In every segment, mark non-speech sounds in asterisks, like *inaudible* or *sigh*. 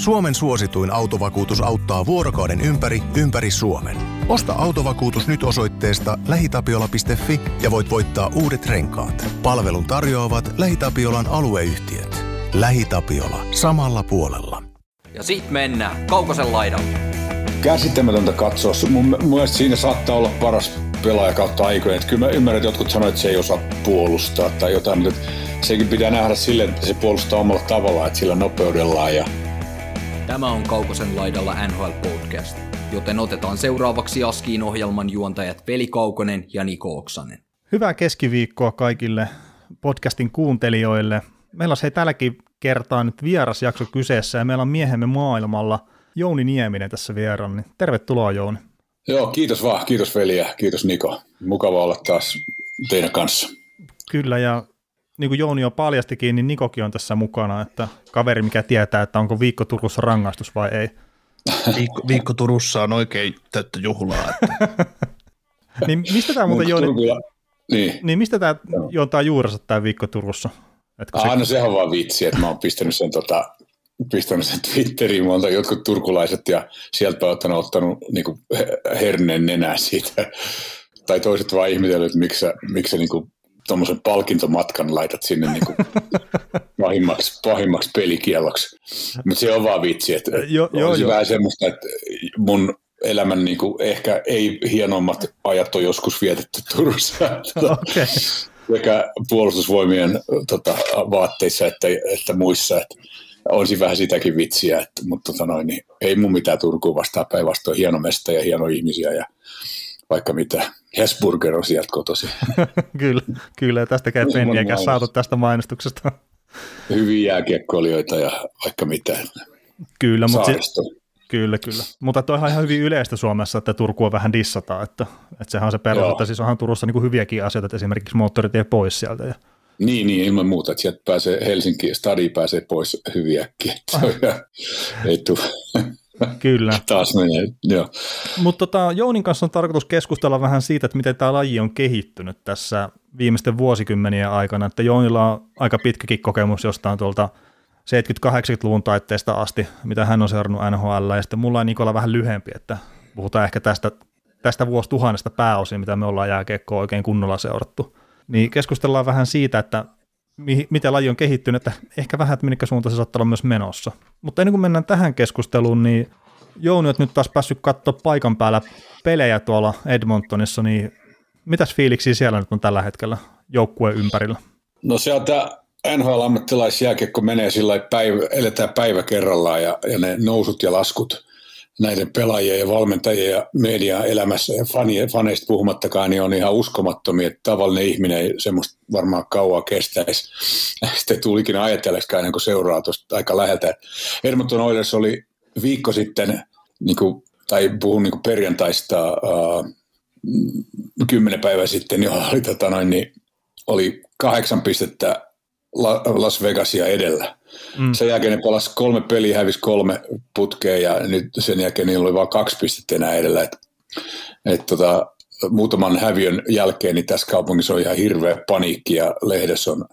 Suomen suosituin autovakuutus auttaa vuorokauden ympäri, ympäri Suomen. Osta autovakuutus nyt osoitteesta lähitapiola.fi ja voit voittaa uudet renkaat. Palvelun tarjoavat LähiTapiolan alueyhtiöt. LähiTapiola. Samalla puolella. Ja sit mennään Kaukosen laidalle. Käsittämätöntä katsoa. Mun, mun mielestä siinä saattaa olla paras pelaaja kautta aikojen. Että kyllä mä ymmärrän, että jotkut sanoivat, että se ei osaa puolustaa tai jotain, mutta sekin pitää nähdä silleen, että se puolustaa omalla tavallaan, että sillä nopeudellaan ja Tämä on Kaukosen laidalla NHL Podcast, joten otetaan seuraavaksi Askiin ohjelman juontajat Veli Kaukonen ja Niko Oksanen. Hyvää keskiviikkoa kaikille podcastin kuuntelijoille. Meillä on se tälläkin kertaa nyt vierasjakso kyseessä ja meillä on miehemme maailmalla Jouni Nieminen tässä vieraan. Niin tervetuloa Jouni. Joo, kiitos vaan. Kiitos veli ja kiitos Niko. Mukava olla taas teidän kanssa. Kyllä ja niin kuin Jouni jo paljastikin, niin Nikokin on tässä mukana, että kaveri mikä tietää, että onko viikko Turussa rangaistus vai ei. Viikko, viikko Turussa on oikein täyttä juhlaa. Että... *laughs* niin mistä tämä muuten Jouni, niin. niin mistä tämä juontaa juurensa tämä viikko Turussa? Etkö ah, se... no sehän on vaan vitsi, että mä oon pistänyt sen, tota, pistänyt sen Twitteriin monta jotkut turkulaiset ja sieltä on ottanut, ottanut niin herneen nenää siitä. tai toiset vaan ihmetellyt, että miksi, miksi niin kuin tuommoisen palkintomatkan laitat sinne niin kuin *laughs* pahimmaksi, pahimmaksi pelikieloksi. Mutta se on vaan vitsi, että jo, jo, jo. vähän semmoista, että mun elämän niin kuin ehkä ei hienommat ajat on joskus vietetty Turussa. *laughs* okay. Sekä puolustusvoimien tota, vaatteissa että, että muissa. Että on siinä vähän sitäkin vitsiä, että, mutta tota noin, niin ei mun mitään Turkuun vastaa päinvastoin hieno mesta ja hieno ihmisiä ja vaikka mitä. Hesburger on sieltä kotosi. *laughs* kyllä, kyllä, tästä käy penniäkään saatu tästä mainostuksesta. Hyviä jääkiekkoilijoita ja vaikka mitä. Kyllä, mutta Kyllä, kyllä. Mutta toihan on ihan hyvin yleistä Suomessa, että Turkua vähän dissataan, että, että sehän on se perus, että siis onhan Turussa niin kuin hyviäkin asioita, että esimerkiksi moottoritie pois sieltä. Ja... Niin, niin, ilman muuta, että sieltä pääsee Helsinki, stadi pääsee pois hyviäkin. *laughs* Ei tule. Kyllä. *laughs* Taas menee, joo. Mutta tota, Jounin kanssa on tarkoitus keskustella vähän siitä, että miten tämä laji on kehittynyt tässä viimeisten vuosikymmenien aikana, että Jounilla on aika pitkäkin kokemus jostain tuolta 70-80-luvun taitteesta asti, mitä hän on seurannut NHL, ja sitten mulla on Nikola vähän lyhempi, että puhutaan ehkä tästä, tästä vuosituhannesta pääosin, mitä me ollaan jääkiekkoa oikein kunnolla seurattu. Niin keskustellaan vähän siitä, että miten laji on kehittynyt, että ehkä vähän, että minkä suuntaan se saattaa olla myös menossa. Mutta ennen kuin mennään tähän keskusteluun, niin Jouni on nyt taas päässyt katsoa paikan päällä pelejä tuolla Edmontonissa, niin mitäs fiiliksiä siellä nyt on tällä hetkellä joukkueen ympärillä? No sieltä NHL-ammattilaisjääkiekko menee sillä päivä, eletään päivä kerrallaan ja, ja ne nousut ja laskut näiden pelaajien ja valmentajien ja median elämässä ja faneista puhumattakaan, niin on ihan uskomattomia, että tavallinen ihminen ei semmoista varmaan kauaa kestäisi. Sitten tulikin ajatelleksikaan ennen kuin seuraa tuosta aika läheltä. Edmonton Oilers oli viikko sitten, niin kuin, tai puhun niin kuin perjantaista, kymmenen päivää sitten, niin oli, tota noin, niin oli kahdeksan pistettä Las Vegasia edellä. Mm. Sen jälkeen ne palasi kolme peliä, hävisi kolme putkea ja nyt sen jälkeen niillä oli vain kaksi pistettä enää edellä. Et, et tota, muutaman häviön jälkeen niin tässä kaupungissa on ihan hirveä paniikki ja lehdessä on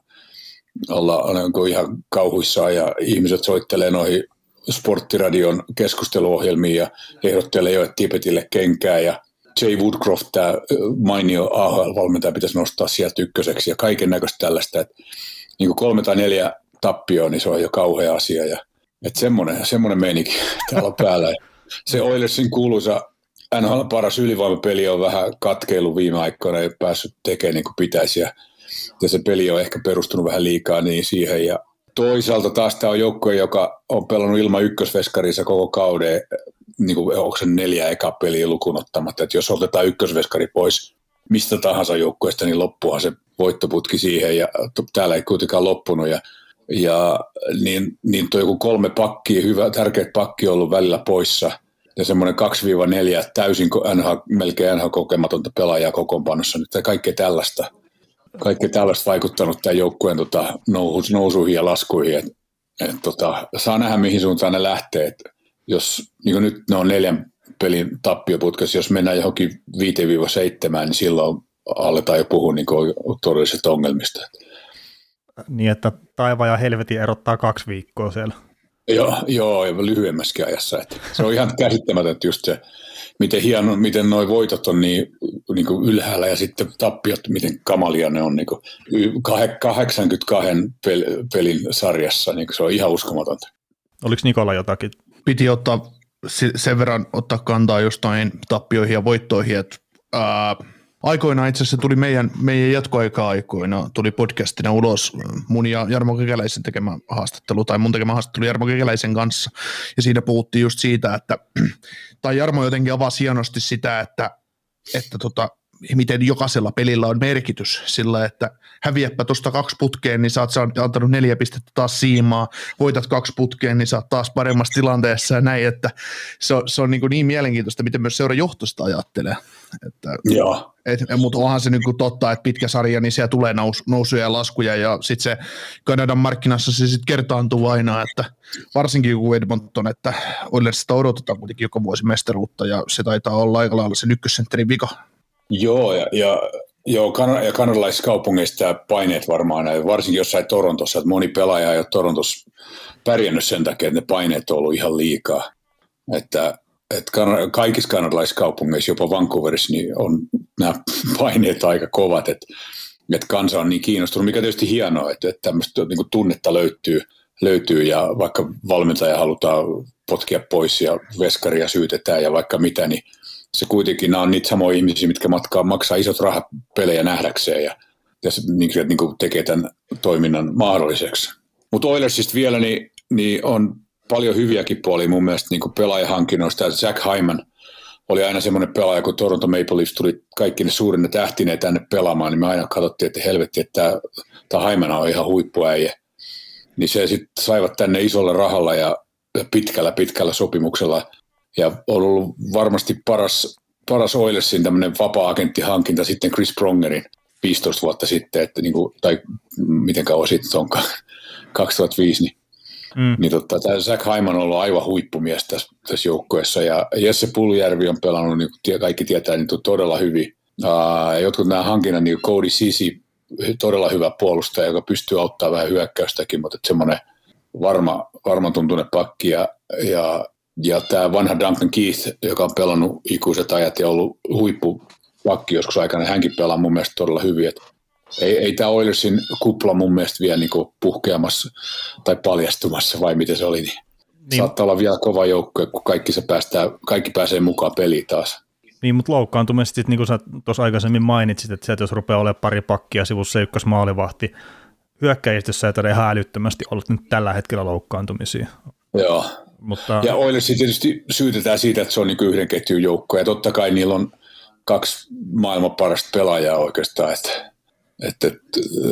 olla on ihan kauhuissaan ja ihmiset soittelee noihin sporttiradion keskusteluohjelmiin ja ehdottelee jo, että Tibetille kenkää ja Jay Woodcroft, tämä mainio AHL-valmentaja, pitäisi nostaa sieltä ykköseksi ja kaiken näköistä tällaista. Että niin kuin kolme tai neljä tappioon, niin se on jo kauhea asia. Ja, että semmoinen, semmoinen meininki *laughs* täällä päällä. Se Oilersin kuuluisa NHL paras ylivoimapeli on vähän katkeilu viime aikoina, ei päässyt tekemään niin kuin pitäisi. Ja, ja se peli on ehkä perustunut vähän liikaa niin siihen. Ja toisaalta taas tämä on joukkue, joka on pelannut ilman ykkösveskarissa koko kauden, niin kuin, onko se neljä eka peliä lukuun ottamatta. Että jos otetaan ykkösveskari pois mistä tahansa joukkueesta, niin loppuhan se voittoputki siihen ja täällä ei kuitenkaan loppunut. Ja, ja niin, niin tuo joku kolme pakkia, hyvä, tärkeät pakki on ollut välillä poissa ja semmoinen 2-4 täysin NH, melkein NH-kokematonta pelaajaa kokoonpanossa. Nyt kaikkea tällaista, kaikkea tällaista vaikuttanut tämän joukkueen tota, nousuihin ja laskuihin. Et, et, tota, saa nähdä, mihin suuntaan ne lähtee. Et jos niin nyt ne on neljän pelin tappioputkessa, jos mennään johonkin 5-7, niin silloin aletaan jo puhua niin todellisista ongelmista. Niin, että taiva ja helveti erottaa kaksi viikkoa siellä. Joo, joo ja lyhyemmäskin ajassa. Että se on ihan käsittämätöntä just se, miten hieno, miten nuo voitot on niin, niin kuin ylhäällä ja sitten tappiot, miten kamalia ne on niin kuin 82 pelin sarjassa. Niin se on ihan uskomatonta. Oliko Nikola jotakin? Piti ottaa sen verran ottaa kantaa jostain tappioihin ja voittoihin, että ää, aikoinaan itse asiassa tuli meidän, meidän jatkoaika-aikoina, tuli podcastina ulos mun ja Jarmo Kekäläisen tekemä haastattelu, tai mun tekemä haastattelu Jarmo Kekäläisen kanssa, ja siinä puhuttiin just siitä, että, *clears throat* tai Jarmo jotenkin avasi hienosti sitä, että, että tota, miten jokaisella pelillä on merkitys sillä, että häviäpä tuosta kaksi putkeen, niin sä oot antanut neljä pistettä taas siimaa, voitat kaksi putkeen, niin sä oot taas paremmassa tilanteessa ja näin, että se on, se on niin, niin mielenkiintoista, miten myös seura johtosta ajattelee. Että, Joo. Mutta onhan se niin kuin totta, että pitkä sarja, niin siellä tulee nous, nousuja ja laskuja, ja sitten se Kanadan markkinassa se sitten kertaantuu aina, että varsinkin joku Edmonton, että Oilersista odotetaan kuitenkin joka vuosi mestaruutta, ja se taitaa olla aika lailla se ykkössentterin vika Joo, ja, ja, joo, kan- ja tämä paineet varmaan näin, varsinkin jossain Torontossa, että moni pelaaja ei ole Torontossa pärjännyt sen takia, että ne paineet on ollut ihan liikaa. Että, että kan- kaikissa kanadalaisissa kaupungeissa, jopa Vancouverissa, niin on nämä *laughs* paineet aika kovat, että, että kansa on niin kiinnostunut, mikä tietysti hienoa, että, että tämmöistä niin kuin tunnetta löytyy, löytyy ja vaikka valmentaja halutaan potkia pois ja veskaria syytetään ja vaikka mitä, niin se kuitenkin nämä on niitä samoja ihmisiä, mitkä matkaa, maksaa isot rahat pelejä nähdäkseen ja, ja se niin, niin kuin tekee tämän toiminnan mahdolliseksi. Mutta Oilersista vielä niin, niin on paljon hyviäkin puolia mun mielestä niin pelaajahankinnoista. Jack Hyman oli aina semmoinen pelaaja, kun Toronto Maple Leafs tuli kaikki ne suurin tähtineen tänne pelaamaan, niin me aina katsottiin, että helvetti, että tämä, Hyman on ihan huippuäijä. Niin se sitten saivat tänne isolla rahalla ja pitkällä, pitkällä sopimuksella – ja on ollut varmasti paras, paras Oilersin tämmöinen vapaa-agenttihankinta sitten Chris Prongerin 15 vuotta sitten, että niin kuin, tai miten kauan sitten onkaan, 2005, niin, mm. niin totta, tämä Zach Hyman on ollut aivan huippumies tässä, tässä joukkueessa, ja Jesse Puljärvi on pelannut, niin kuin kaikki tietää, niin todella hyvin. Uh, jotkut nämä hankinnat, niin Cody Sisi, todella hyvä puolustaja, joka pystyy auttamaan vähän hyökkäystäkin, mutta semmoinen varma, varma tuntunen pakki, ja, ja ja tämä vanha Duncan Keith, joka on pelannut ikuiset ajat ja ollut huippupakki joskus aikana, hänkin pelaa mun mielestä todella hyvin. Et ei, ei tämä Oilersin kupla mun mielestä vielä niinku puhkeamassa tai paljastumassa, vai miten se oli. Niin niin. Saattaa olla vielä kova joukko, kun kaikki, se päästää, kaikki pääsee mukaan peliin taas. Niin, mutta loukkaantumista, niin kuin sä tuossa aikaisemmin mainitsit, että sieltä jos rupeaa olemaan pari pakkia sivussa ykkös maalivahti, hyökkäjistössä ei tarvitse ihan älyttömästi olla nyt tällä hetkellä loukkaantumisia. Joo, mutta... Ja Oilersi tietysti syytetään siitä, että se on niin yhden ketjun joukko, ja totta kai niillä on kaksi maailman parasta pelaajaa oikeastaan, että, että,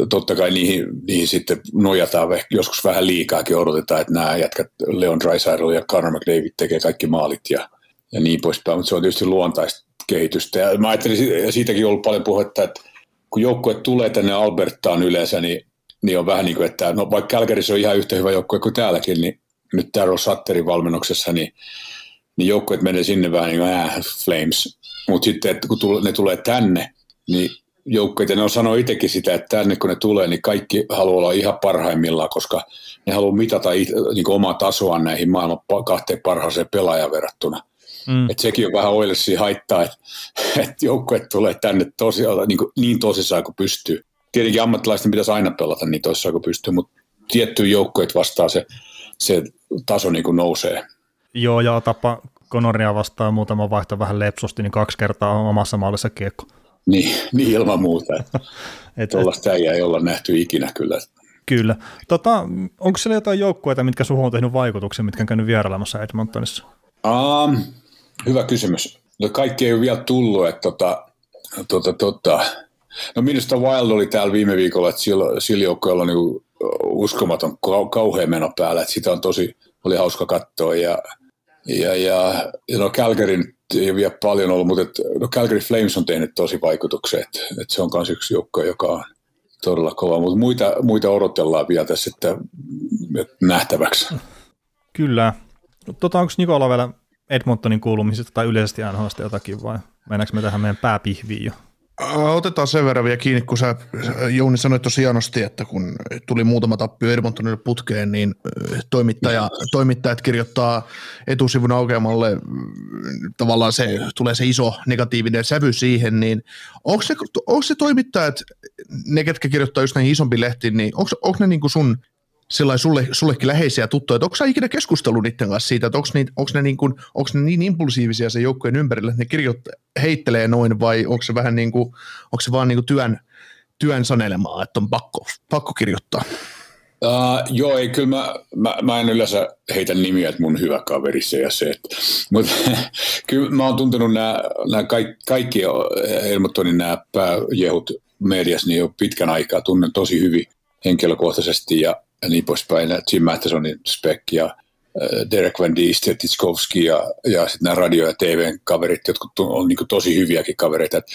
totta kai niihin, niihin sitten nojataan joskus vähän liikaakin, odotetaan, että nämä jätkät Leon Dreisaitl ja Conor McDavid tekee kaikki maalit ja, ja niin poispäin, mutta se on tietysti luontaista kehitystä. Ja mä ajattelin, ja siitäkin on ollut paljon puhetta, että kun joukkue tulee tänne Albertaan yleensä, niin, niin on vähän niin kuin, että no vaikka Calgaryssa on ihan yhtä hyvä joukkue kuin täälläkin, niin nyt täällä Satterin valmennuksessa, niin, niin joukkueet menee sinne vähän niin kuin äh, Flames. Mutta sitten, että kun ne tulee tänne, niin joukkueet, ja ne on sanonut itsekin sitä, että tänne kun ne tulee, niin kaikki haluaa olla ihan parhaimmillaan, koska ne haluaa mitata niin omaa tasoaan näihin maailman kahteen parhaaseen pelaajan verrattuna. Mm. Et sekin on vähän Oilersia haittaa, että et joukkueet tulee tänne tosi, niin, kuin, niin tosissaan kuin pystyy. Tietenkin ammattilaisten pitäisi aina pelata niin tosissaan kuin pystyy, mutta tiettyjä joukkueet vastaa se se taso niin kuin nousee. Joo, ja tapa Konoria vastaan muutama vaihto vähän lepsosti, niin kaksi kertaa on omassa maalissa kiekko. Niin, niin ilman muuta. et, *laughs* Tuollaista ei, ei olla nähty ikinä kyllä. Kyllä. Tota, onko siellä jotain joukkueita, mitkä suhun on tehnyt vaikutuksen, mitkä on käynyt vierailemassa Edmontonissa? Um, hyvä kysymys. No, kaikki ei ole vielä tullut, että tota, tota, tota. No minusta Wild oli täällä viime viikolla, että sillä, sillä joukkueella on niin uskomaton kauhean meno päällä, että sitä on tosi, oli hauska katsoa ja, ja, ja, ja no Calgary ei vielä paljon ollut, mutta et, no Calgary Flames on tehnyt tosi vaikutuksen, että, että se on myös yksi joukko, joka on todella kova, mutta muita, muita odotellaan vielä tässä että, että nähtäväksi. Kyllä. Tota, onko Nikola vielä Edmontonin kuulumisesta tai yleisesti NHLsta jotakin vai mennäänkö me tähän meidän pääpihviin jo? Otetaan sen verran vielä kiinni, kun sä Jouni sanoit tosi hienosti, että kun tuli muutama tappio Edmontonille putkeen, niin toimittaja, toimittajat kirjoittaa etusivun aukeamalle. Tavallaan se, tulee se iso negatiivinen sävy siihen, niin onko se, onko se toimittajat, ne ketkä kirjoittaa just näihin isompiin lehtiin, niin onko, onko ne niin kuin sun sillä sulle, sullekin läheisiä tuttuja, että onko sä ikinä keskustellut niiden kanssa siitä, että onko, onko, ne, niin kuin, ne niin impulsiivisia sen joukkueen ympärillä, että ne kirjoittaa, heittelee noin vai onko se vähän niin kuin, onko se vaan niin kuin työn, työn sanelemaa, että on pakko, pakko kirjoittaa? Uh, joo, ei, kyllä mä, mä, mä, en yleensä heitä nimiä, että mun hyvä kaveri se ja se. Että, mutta *laughs* kyllä mä oon tuntenut nämä, nämä kaikki, kaikki Elmottonin nämä pääjehut mediassa niin jo pitkän aikaa, tunnen tosi hyvin henkilökohtaisesti ja niin poispäin. Jim Mattesonin spek ja äh, Derek Van Diest ja Titskovski ja, ja sitten nämä radio- ja TV-kaverit, jotka on niin tosi hyviäkin kavereita. Et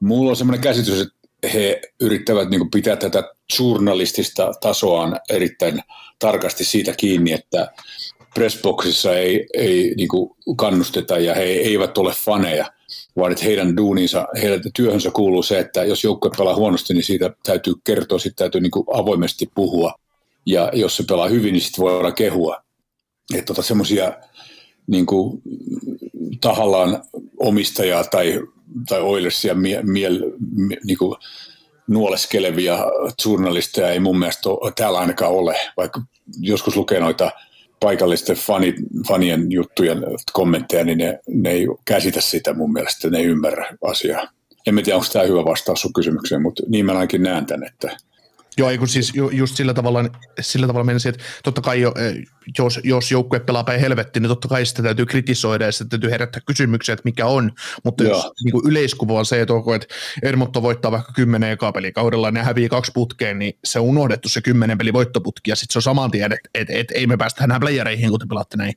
mulla on semmoinen käsitys, että he yrittävät niin pitää tätä journalistista tasoaan erittäin tarkasti siitä kiinni, että pressboxissa ei, ei niin kannusteta ja he eivät ole faneja, vaan että heidän duuninsa, heidän työhönsä kuuluu se, että jos joukkue pelaa huonosti, niin siitä täytyy kertoa, siitä täytyy niin avoimesti puhua ja jos se pelaa hyvin, niin sitten voidaan kehua. Että tota, semmoisia niin tahallaan omistajaa tai, tai Oilersia mie, mie, mie, niin kuin nuoleskelevia journalisteja ei mun mielestä ole, täällä ainakaan ole, vaikka joskus lukee noita paikallisten fani, fanien juttuja, kommentteja, niin ne, ne ei käsitä sitä mun mielestä, ne ei ymmärrä asiaa. En tiedä, onko tämä hyvä vastaus sun kysymykseen, mutta niin mä ainakin näen tämän, että – Joo, ei kun siis ju, just sillä tavalla, sillä tavalla menisin, että totta kai jo, eh, jos, jos joukkue pelaa päin helvetti, niin totta kai sitä täytyy kritisoida ja sitä täytyy herättää kysymyksiä, että mikä on, mutta Joo. jos niin kuin yleiskuva on se, että, onko, että Edmonton voittaa vaikka kymmenen eka kaudella ja ne hävii kaksi putkeen, niin se on unohdettu se kymmenen peli voittoputki ja sitten se on saman tien, että et, et, ei me päästä enää playereihin, kun te pelaatte näin.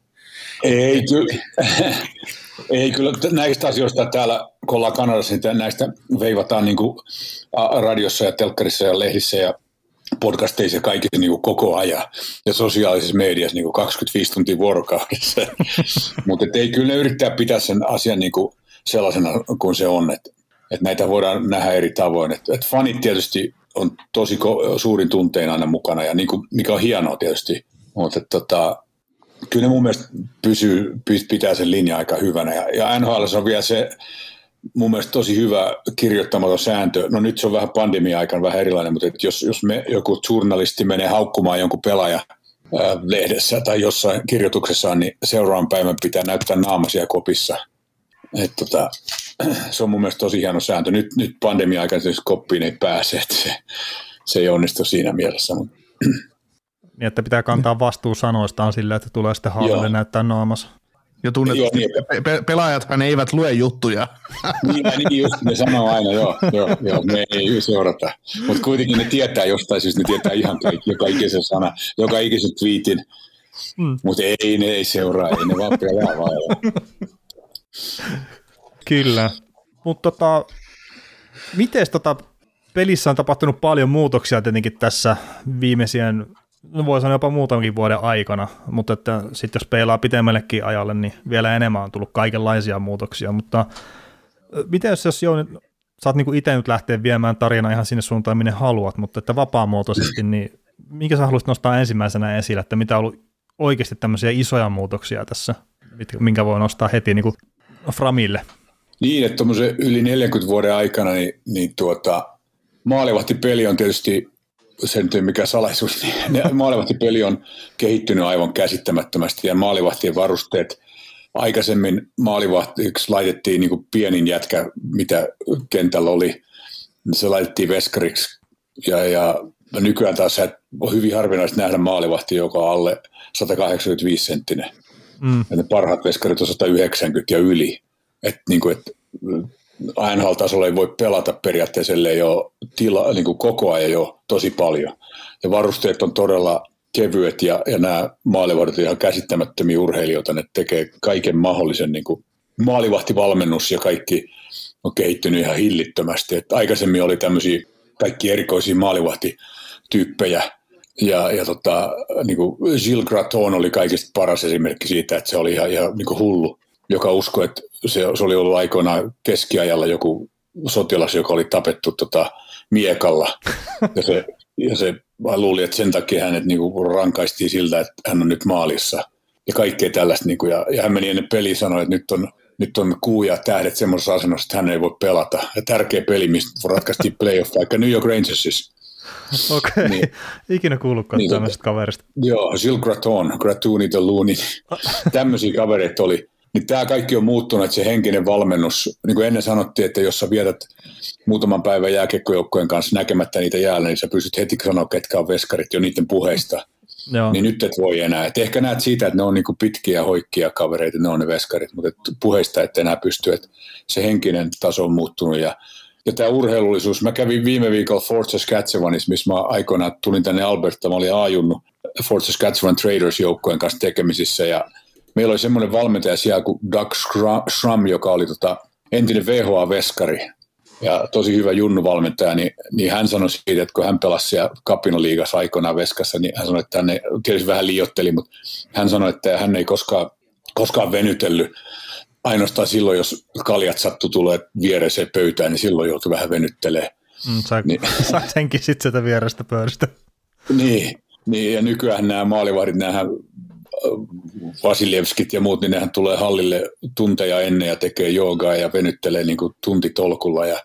Ei kyllä, *laughs* ei kyllä näistä asioista täällä, kun ollaan Kanadassa, niin näistä veivataan niin kuin radiossa ja telkkarissa ja lehdissä ja podcasteissa ja kaikissa niin kuin koko ajan ja sosiaalisessa mediassa niin kuin 25 tuntia vuorokaudessa. *laughs* Mutta ei kyllä ne yrittää pitää sen asian niin kuin sellaisena kuin se on, että, että näitä voidaan nähdä eri tavoin. Että, että fanit tietysti on tosi ko- suurin tuntein aina mukana ja niin kuin, mikä on hienoa tietysti, mutta että, tota, kyllä ne mun mielestä pysyy, pitää sen linjan aika hyvänä ja, ja NHL on vielä se, mun mielestä tosi hyvä kirjoittamaton sääntö. No nyt se on vähän pandemia-aikana vähän erilainen, mutta että jos, jos me, joku journalisti menee haukkumaan jonkun pelaaja ää, lehdessä tai jossain kirjoituksessaan, niin seuraavan päivän pitää näyttää naamasia kopissa. Et tota, *clears throat* se on mun mielestä tosi hieno sääntö. Nyt, nyt pandemia-aikana siis koppiin ei pääse, että se, se ei onnistu siinä mielessä. Mutta. *clears throat* Niin, että pitää kantaa vastuu sanoistaan sillä, että tulee sitten haaveille näyttää naamassa. Ja tunnet, joo, niin. pe- pelaajathan eivät lue juttuja. *laughs* Niin, niin just, ne sanoo aina, joo, joo, joo me ei seurata. Mutta kuitenkin ne tietää jostain syystä, ne tietää ihan kaikki, joka ikisen sana, joka ikisen tweetin. Mm. Mutta ei, ne ei seuraa, ei ne vaan pelaa vaan. Kyllä. Mutta tota, miten tota, pelissä on tapahtunut paljon muutoksia tietenkin tässä viimeisien no voi sanoa jopa muutamankin vuoden aikana, mutta että sitten jos peilaa pitemmällekin ajalle, niin vielä enemmän on tullut kaikenlaisia muutoksia, mutta miten jos, jos joo, saat niin itse nyt lähteä viemään tarinaa ihan sinne suuntaan, minne haluat, mutta että vapaamuotoisesti, niin minkä sä haluaisit nostaa ensimmäisenä esille, että mitä on ollut oikeasti tämmöisiä isoja muutoksia tässä, minkä voi nostaa heti niin kuin Framille? Niin, että tuommoisen yli 40 vuoden aikana niin, niin tuota, maalivahtipeli on tietysti se nyt ei mikä salaisuus, niin *laughs* maalivahtipeli on kehittynyt aivan käsittämättömästi ja maalivahtien varusteet aikaisemmin maalivahtiksi laitettiin niin pienin jätkä, mitä kentällä oli, se laitettiin veskariksi ja, ja nykyään taas on hyvin harvinaista nähdä maalivahti, joka on alle 185 senttinen. Mm. Ja ne parhaat veskarit on 190 ja yli. Et, niin kuin, et, NHL-tasolla ei voi pelata periaatteessa, ellei ole tila, niin kuin koko ajan jo tosi paljon. Ja varusteet on todella kevyet ja, ja nämä maalivahdit ihan käsittämättömiä urheilijoita, ne tekee kaiken mahdollisen niin kuin maalivahtivalmennus ja kaikki on kehittynyt ihan hillittömästi. Et aikaisemmin oli tämmöisiä kaikki erikoisia maalivahtityyppejä, ja, ja tota, niin kuin Gilles Graton oli kaikista paras esimerkki siitä, että se oli ihan, ihan niin kuin hullu, joka uskoi, että se, se oli ollut aikoinaan keskiajalla joku sotilas, joka oli tapettu tota, miekalla. Ja se, ja se mä luulin, että sen takia hänet niin kuin rankaistiin siltä, että hän on nyt maalissa. Ja kaikkea tällaista. Niin kuin, ja, ja hän meni ennen peliä sanoi, että nyt on, nyt on kuu ja tähdet semmoisessa asennossa, että hän ei voi pelata. Ja tärkeä peli, mistä ratkaistiin playoff, vaikka New York Rangersissa. Okei, okay. niin. ikinä kuullutkaan niin, tämmöisestä kaverista. Joo, Gilles Graton, Gratuni de *laughs* Luni, tämmöisiä kavereita oli. Niin tämä kaikki on muuttunut, että se henkinen valmennus, niin kuin ennen sanottiin, että jos sä vietät muutaman päivän jääkiekkojoukkojen kanssa näkemättä niitä jäällä, niin sä pystyt heti sanoa, ketkä on veskarit jo niiden puheista. Joo. Niin nyt et voi enää. Et ehkä näet siitä, että ne on niinku pitkiä, hoikkia kavereita, ne on ne veskarit, mutta et puheista et enää pysty, että se henkinen taso on muuttunut ja ja tämä urheilullisuus, mä kävin viime viikolla Fort Saskatchewanissa, missä mä aikoinaan tulin tänne Alberta, mä olin ajunnut Fort Saskatchewan Traders joukkojen kanssa tekemisissä ja meillä oli semmoinen valmentaja siellä kuin Doug Schramm, joka oli tota entinen VHA-veskari ja tosi hyvä junnuvalmentaja, niin, niin hän sanoi siitä, että kun hän pelasi siellä Kapinoliigassa aikoinaan veskassa, niin hän sanoi, että hän ei, tietysti vähän liiotteli, mutta hän sanoi, että hän ei koskaan, koskaan venytellyt ainoastaan silloin, jos kaljat sattu tulee viereiseen pöytään, niin silloin joutui vähän venyttelemään. Mm, sä, niin. *laughs* senkin sitten sitä vierestä pöydästä. Niin, niin, ja nykyään nämä maalivahdit, nämä Vasiljevskit ja muut, niin nehän tulee hallille tunteja ennen ja tekee joogaa ja venyttelee niin kuin tuntitolkulla ja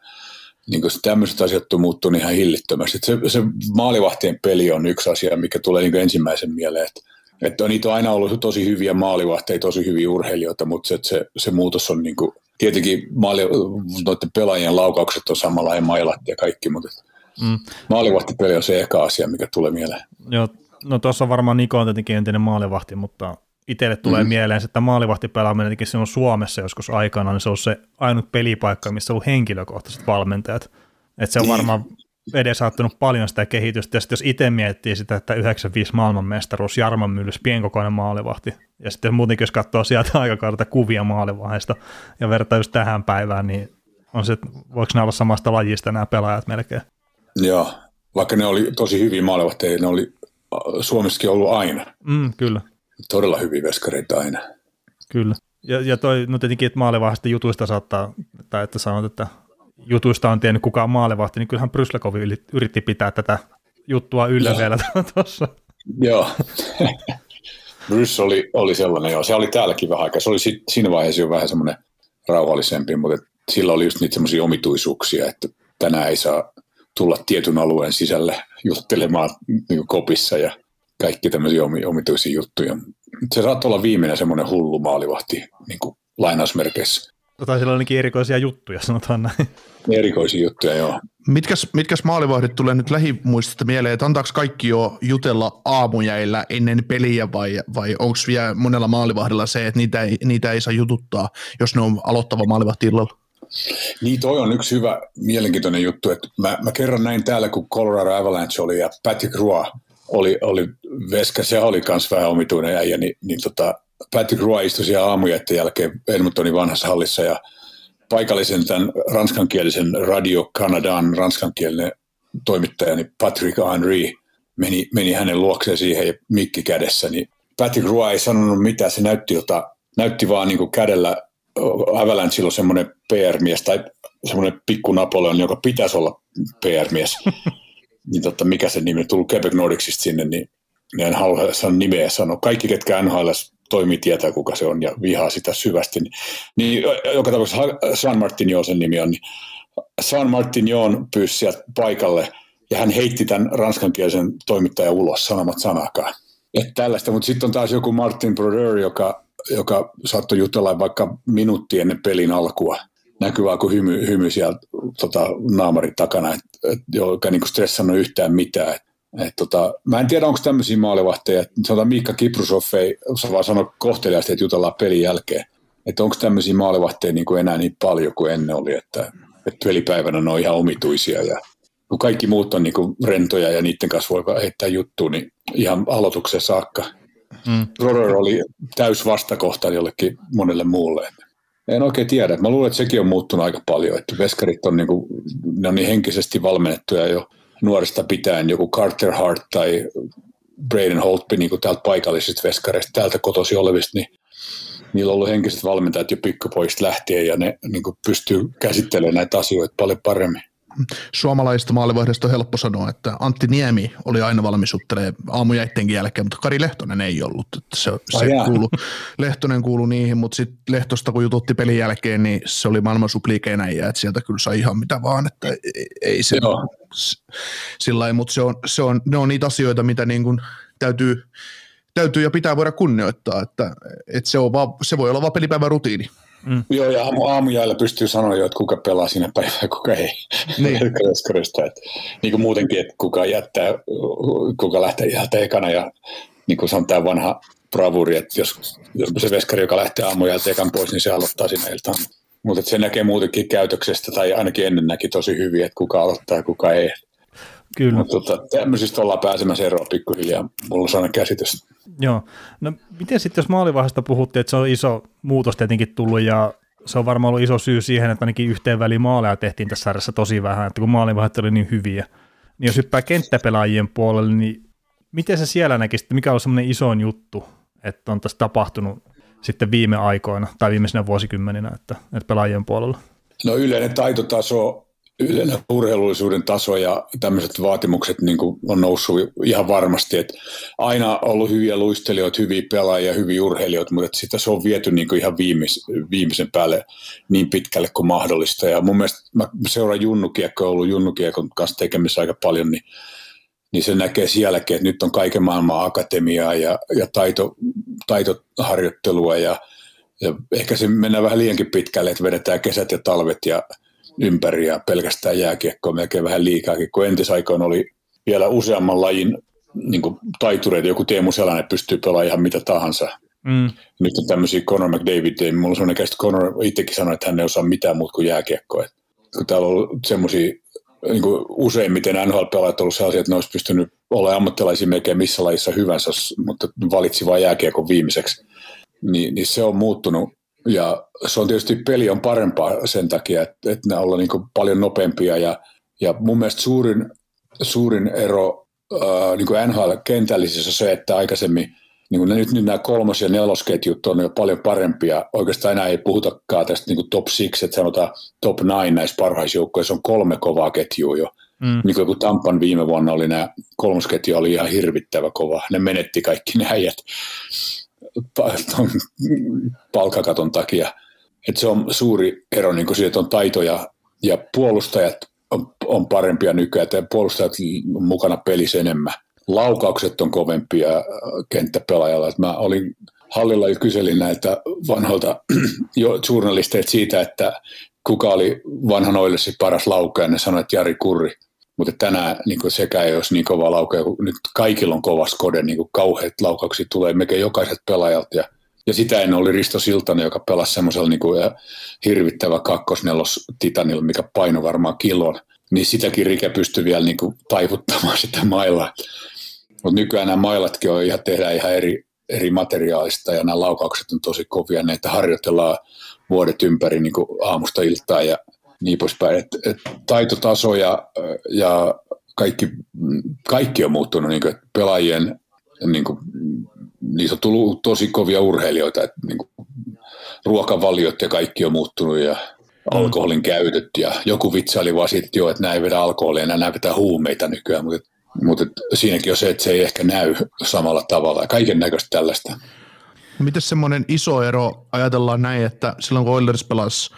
niin kuin tämmöiset asiat on muuttunut ihan hillittömästi. Se, se maalivahtien peli on yksi asia, mikä tulee niin kuin ensimmäisen mieleen, että, että niitä on aina ollut tosi hyviä maalivahteja, tosi hyviä urheilijoita, mutta se, se, se muutos on niin kuin, tietenkin maali, noiden pelaajien laukaukset on samalla ja mailat ja kaikki, mutta mm. maalivahtipeli on se eka asia, mikä tulee mieleen. Joo, no tuossa varmaan Niko on tietenkin entinen maalivahti, mutta itselle tulee mm. mieleen, että maalivahtipelaaminen tietenkin on Suomessa joskus aikana, niin se on se ainut pelipaikka, missä on ollut henkilökohtaiset valmentajat. Että se on niin. varmaan edesauttanut paljon sitä kehitystä. Ja sitten jos itse miettii sitä, että 95 maailmanmestaruus, Jarman Myllys, pienkokoinen maalivahti, ja sitten muutenkin jos katsoo sieltä *laughs* aikakautta kuvia maalivahdeista ja vertaa just tähän päivään, niin on se, voiko ne olla samasta lajista nämä pelaajat melkein? Joo, vaikka ne oli tosi hyviä maalivahtia, ne oli Suomessakin ollut aina. Mm, kyllä. Todella hyviä veskareita aina. Kyllä. Ja, ja toi, no tietenkin, että maalivahdista jutuista saattaa, tai että sanot, että jutuista on tiennyt kukaan maalivahti, niin kyllähän Pryslakov yritti pitää tätä juttua yllä vielä *laughs* tuossa. Joo. *laughs* Brys oli, oli sellainen, joo. Se oli täälläkin vähän aikaa. Se oli sit, siinä vaiheessa jo vähän semmoinen rauhallisempi, mutta sillä oli just niitä semmoisia omituisuuksia, että tänään ei saa tulla tietyn alueen sisälle juttelemaan niin kopissa ja kaikki tämmöisiä omituisia juttuja. Se saattaa olla viimeinen semmoinen hullu maalivahti niin kuin lainausmerkeissä. Tai sillä on erikoisia juttuja, sanotaan näin. Erikoisia juttuja, joo. Mitkäs, mitkäs maalivahdit tulee nyt lähimuistista mieleen, että antaako kaikki jo jutella aamujäillä ennen peliä vai, vai onko vielä monella maalivahdilla se, että niitä ei, niitä ei saa jututtaa, jos ne on aloittava maalivahti illalla? Niin, toi on yksi hyvä, mielenkiintoinen juttu. Että mä, mä kerron näin täällä, kun Colorado Avalanche oli ja Patrick Roy oli, oli veska, se oli myös vähän omituinen äijä, niin, niin tota, Patrick Roy istui siellä aamujäiden jälkeen Edmontonin vanhassa hallissa ja paikallisen tämän ranskankielisen Radio Canadan ranskankielinen toimittaja, niin Patrick Henry, meni, meni hänen luokseen siihen ja mikki kädessä, niin Patrick Roy ei sanonut mitään, se näytti, jota, näytti vaan niin kuin kädellä Avalanche on semmoinen PR-mies tai semmoinen pikku Napoleon, joka pitäisi olla PR-mies. *laughs* niin totta, mikä se nimi, tullut Quebec Nordicsista sinne, niin ne en halua sanoa nimeä sanoa. Kaikki, ketkä NHL toimii, tietää kuka se on ja vihaa sitä syvästi. Niin, niin joka tapauksessa San Martin sen nimi on, niin San Martin pyysi sieltä paikalle ja hän heitti tämän ranskankielisen toimittajan ulos sanomat sanakaan. Että tällaista, mutta sitten on taas joku Martin Brodeur, joka joka saattoi jutella vaikka minuutti ennen pelin alkua. Näkyy vaan kuin hymy, hymy siellä tota, naamarin takana, et, et, joka niin stressannut yhtään mitään. Et, et, tota, mä en tiedä, onko tämmöisiä maalivahteja. Sanotaan Miikka Kiprusov ei vaan sano kohteliaasti, että jutellaan pelin jälkeen. Että onko tämmöisiä maalivahteja niin kuin enää niin paljon kuin ennen oli, että, että pelipäivänä ne on ihan omituisia ja kun kaikki muut on niin kuin rentoja ja niiden kanssa voi heittää juttuun, niin ihan aloitukseen saakka – Mm. Roder oli täys vastakohta jollekin monelle muulle. En oikein tiedä. Mä luulen, että sekin on muuttunut aika paljon, että veskarit on, niin kuin, ne on niin henkisesti valmennettuja jo nuorista pitäen, joku Carter Hart tai Braden Holtby niin kuin täältä paikallisista veskareista, täältä kotosi olevista, niin niillä on ollut henkiset valmentajat jo pikkupoista lähtien ja ne niin kuin pystyy käsittelemään näitä asioita paljon paremmin suomalaista maalivahdesta on helppo sanoa, että Antti Niemi oli aina valmis aamujäittenkin jälkeen, mutta Kari Lehtonen ei ollut. Että se, se kuulu, Lehtonen kuulu niihin, mutta sitten Lehtosta kun jututti pelin jälkeen, niin se oli maailman supliikeenäjä, että sieltä kyllä sai ihan mitä vaan, että ei, ei se Joo. sillä mutta se on, se on, ne on niitä asioita, mitä niin kuin täytyy, täytyy ja pitää voida kunnioittaa, että, että se, on vaan, se voi olla vain pelipäivän rutiini. Mm. Joo, ja aamu, aamujäällä pystyy sanoa jo, että kuka pelaa siinä päivänä ja kuka ei. Niin. että, niin kuin muutenkin, että kuka jättää, kuka lähtee ihan ekana ja niin kuin sanotaan vanha bravuri, että jos, jos se veskari, joka lähtee aamujältä ekan pois, niin se aloittaa siinä iltaan. Mutta se näkee muutenkin käytöksestä, tai ainakin ennen näki tosi hyvin, että kuka aloittaa ja kuka ei. Kyllä. Mutta tota, tämmöisistä ollaan pääsemässä eroon pikkuhiljaa, mulla on sellainen käsitys. Joo. No miten sitten, jos maalivahdesta puhuttiin, että se on iso muutos tietenkin tullut ja se on varmaan ollut iso syy siihen, että ainakin yhteen väliin maaleja tehtiin tässä sarjassa tosi vähän, että kun maalivahdet oli niin hyviä. Niin jos hyppää kenttäpelaajien puolelle, niin miten se siellä näkisi, mikä on semmoinen iso juttu, että on tässä tapahtunut sitten viime aikoina tai viimeisenä vuosikymmeninä, että, että pelaajien puolella? No yleinen taitotaso yleinen urheilullisuuden taso ja tämmöiset vaatimukset niin kuin on noussut ihan varmasti. Että aina ollut hyviä luistelijoita, hyviä pelaajia, hyviä urheilijoita, mutta sitä se on viety niin kuin ihan viimeis, viimeisen päälle niin pitkälle kuin mahdollista. Ja mun mielestä mä seuraan junnukiekkoa, ollut junnukiekon kanssa tekemissä aika paljon, niin, niin se näkee sielläkin, että nyt on kaiken maailman akatemiaa ja, ja taito, taitoharjoittelua ja, ja ehkä se mennään vähän liiankin pitkälle, että vedetään kesät ja talvet ja ympäri ja pelkästään jääkiekkoa melkein vähän liikaakin, kun entisaikoina oli vielä useamman lajin niin taitureita, joku Teemu Selänen pystyy pelaamaan ihan mitä tahansa. Mm. Nyt on tämmöisiä Conor McDavid, mulla on sellainen käsitys, että Conor itsekin sanoi, että hän ei osaa mitään muuta kuin jääkiekkoa. Kun täällä on ollut semmoisia, niin kuin useimmiten NHL-pelaajat on ollut sellaisia, että ne olisi pystynyt olemaan ammattilaisia melkein missä lajissa hyvänsä, mutta valitsi vain jääkiekon viimeiseksi. Ni, niin se on muuttunut ja se on tietysti peli on parempaa sen takia, että, että ne ollaan niin paljon nopeampia ja, ja mun mielestä suurin, suurin ero äh, niin NHL-kentällisissä on se, että aikaisemmin niin kuin nyt, nyt nämä kolmos- ja nelosketjut on jo paljon parempia. Oikeastaan enää ei puhutakaan tästä niin top six, että sanotaan top nine näissä parhaissa joukkoissa on kolme kovaa ketjua jo. Mm. Niin kuin Tampan viime vuonna oli nämä kolmosketju oli ihan hirvittävä kova. Ne menetti kaikki ne äijät palkakaton takia. Et se on suuri ero niin siitä, on taitoja ja puolustajat on, on parempia nykyään, että puolustajat on mukana pelissä enemmän. Laukaukset on kovempia kenttäpelaajalla. Et mä olin hallilla ja kyselin näiltä vanhoilta *clears throat* jo journalisteilta siitä, että kuka oli vanhan Oilersin paras laukaja, ja ne sanoi, että Jari Kurri. Mutta tänään niin sekä ei olisi niin kova laukaja, kun nyt kaikilla on kova skode, niin kauheat laukauksia tulee melkein jokaiset pelaajat. Ja, ja sitä ennen oli Risto Siltanen, joka pelasi semmoisella niin kuin, hirvittävä kakkosnelos Titanilla, mikä paino varmaan kilon. Niin sitäkin Rike pystyi vielä niin kuin, taivuttamaan *laughs* sitä mailla. Mutta nykyään nämä mailatkin on ihan, tehdään ihan eri, eri materiaalista ja nämä laukaukset on tosi kovia. Näitä harjoitellaan vuodet ympäri niin kuin aamusta iltaan ja niin poispäin. Et, et taitotaso ja, ja kaikki, kaikki on muuttunut, niin kuin, pelaajien, niin kuin, niistä on tullut tosi kovia urheilijoita, että niin kuin, ruokavaliot ja kaikki on muuttunut ja alkoholin käytöt ja joku vitsaili vaan siitä, jo, että näin vedä alkoholia, nämä vetää huumeita nykyään, mutta, mutta siinäkin on se, että se ei ehkä näy samalla tavalla ja kaiken näköistä tällaista. Miten semmoinen iso ero, ajatellaan näin, että silloin kun Oilers pelasi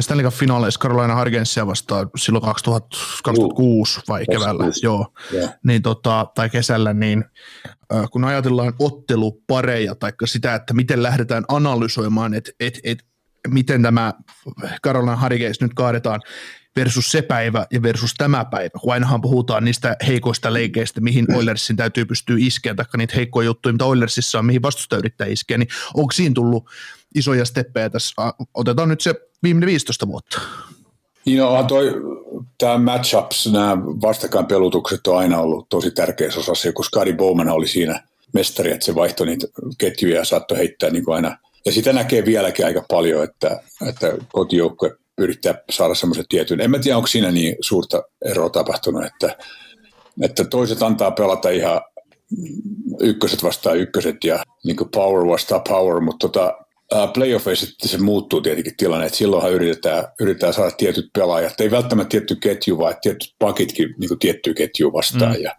Stanley Cup finaaleissa Carolina Hargensia vastaan silloin 2000, 2006 vai keväällä, joo, yeah. niin tota, tai kesällä, niin kun ajatellaan ottelupareja tai sitä, että miten lähdetään analysoimaan, että et, et, miten tämä Carolina Hurricanes nyt kaadetaan versus se päivä ja versus tämä päivä, kun ainahan puhutaan niistä heikoista leikeistä, mihin Oilersin täytyy pystyä iskeä, tai niitä heikkoja juttuja, mitä Oilersissa on, mihin vastustaja yrittää iskeä, niin onko siinä tullut isoja steppejä tässä? Otetaan nyt se viimeinen 15 vuotta. Niin onhan toi, tämä matchups, nämä vastakkainpelutukset on aina ollut tosi tärkeässä osassa, kun Scotty Bowman oli siinä mestari, että se vaihtoi niitä ketjuja ja saattoi heittää niin kuin aina. Ja sitä näkee vieläkin aika paljon, että, että kotijoukkue yrittää saada semmoisen tietyn. En mä tiedä, onko siinä niin suurta eroa tapahtunut, että, että toiset antaa pelata ihan ykköset vastaan ykköset ja niin power vastaan power, mutta tota, uh, playoffeissa se muuttuu tietenkin tilanne, että silloinhan yritetään, yritetään saada tietyt pelaajat, ei välttämättä tietty ketju, vaan tietyt pakitkin niin tiettyä ketjua vastaan. Mm. Ja,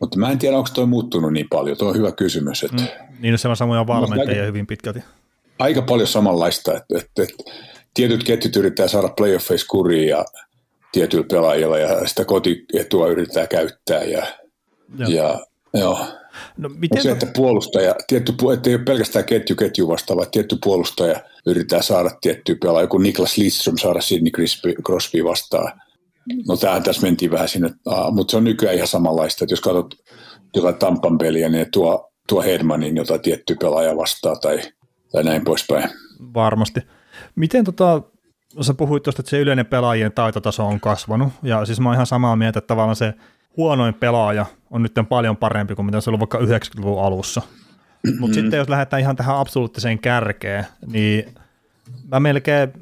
mutta mä en tiedä, onko toi muuttunut niin paljon, tuo on hyvä kysymys. Että, mm. Niin, se on samoja valmentajia hyvin pitkälti. Aika paljon samanlaista, että, että, että tietyt ketjut yrittää saada playoffeissa kuriin ja tietyillä pelaajilla ja sitä kotietua yritetään käyttää ja, joo. ja joo. No, miten... Se, että puolustaja, tietty, että ei ole pelkästään ketju ketju vastaava, tietty puolustaja yrittää saada tiettyä pelaajia, joku Niklas Lidström saada Sidney Crosby vastaan. No tämähän tässä mentiin vähän sinne, mutta se on nykyään ihan samanlaista, että jos katsot jotain Tampan peliä, niin tuo, tuo Hedmanin jotain tiettyä pelaajaa vastaan tai, tai näin poispäin. Varmasti. Miten tota, sä puhuit tuosta, että se yleinen pelaajien taitotaso on kasvanut, ja siis mä oon ihan samaa mieltä, että tavallaan se huonoin pelaaja on nyt paljon parempi kuin mitä se oli vaikka 90-luvun alussa. Mutta mm-hmm. sitten jos lähdetään ihan tähän absoluuttiseen kärkeen, niin mä melkein,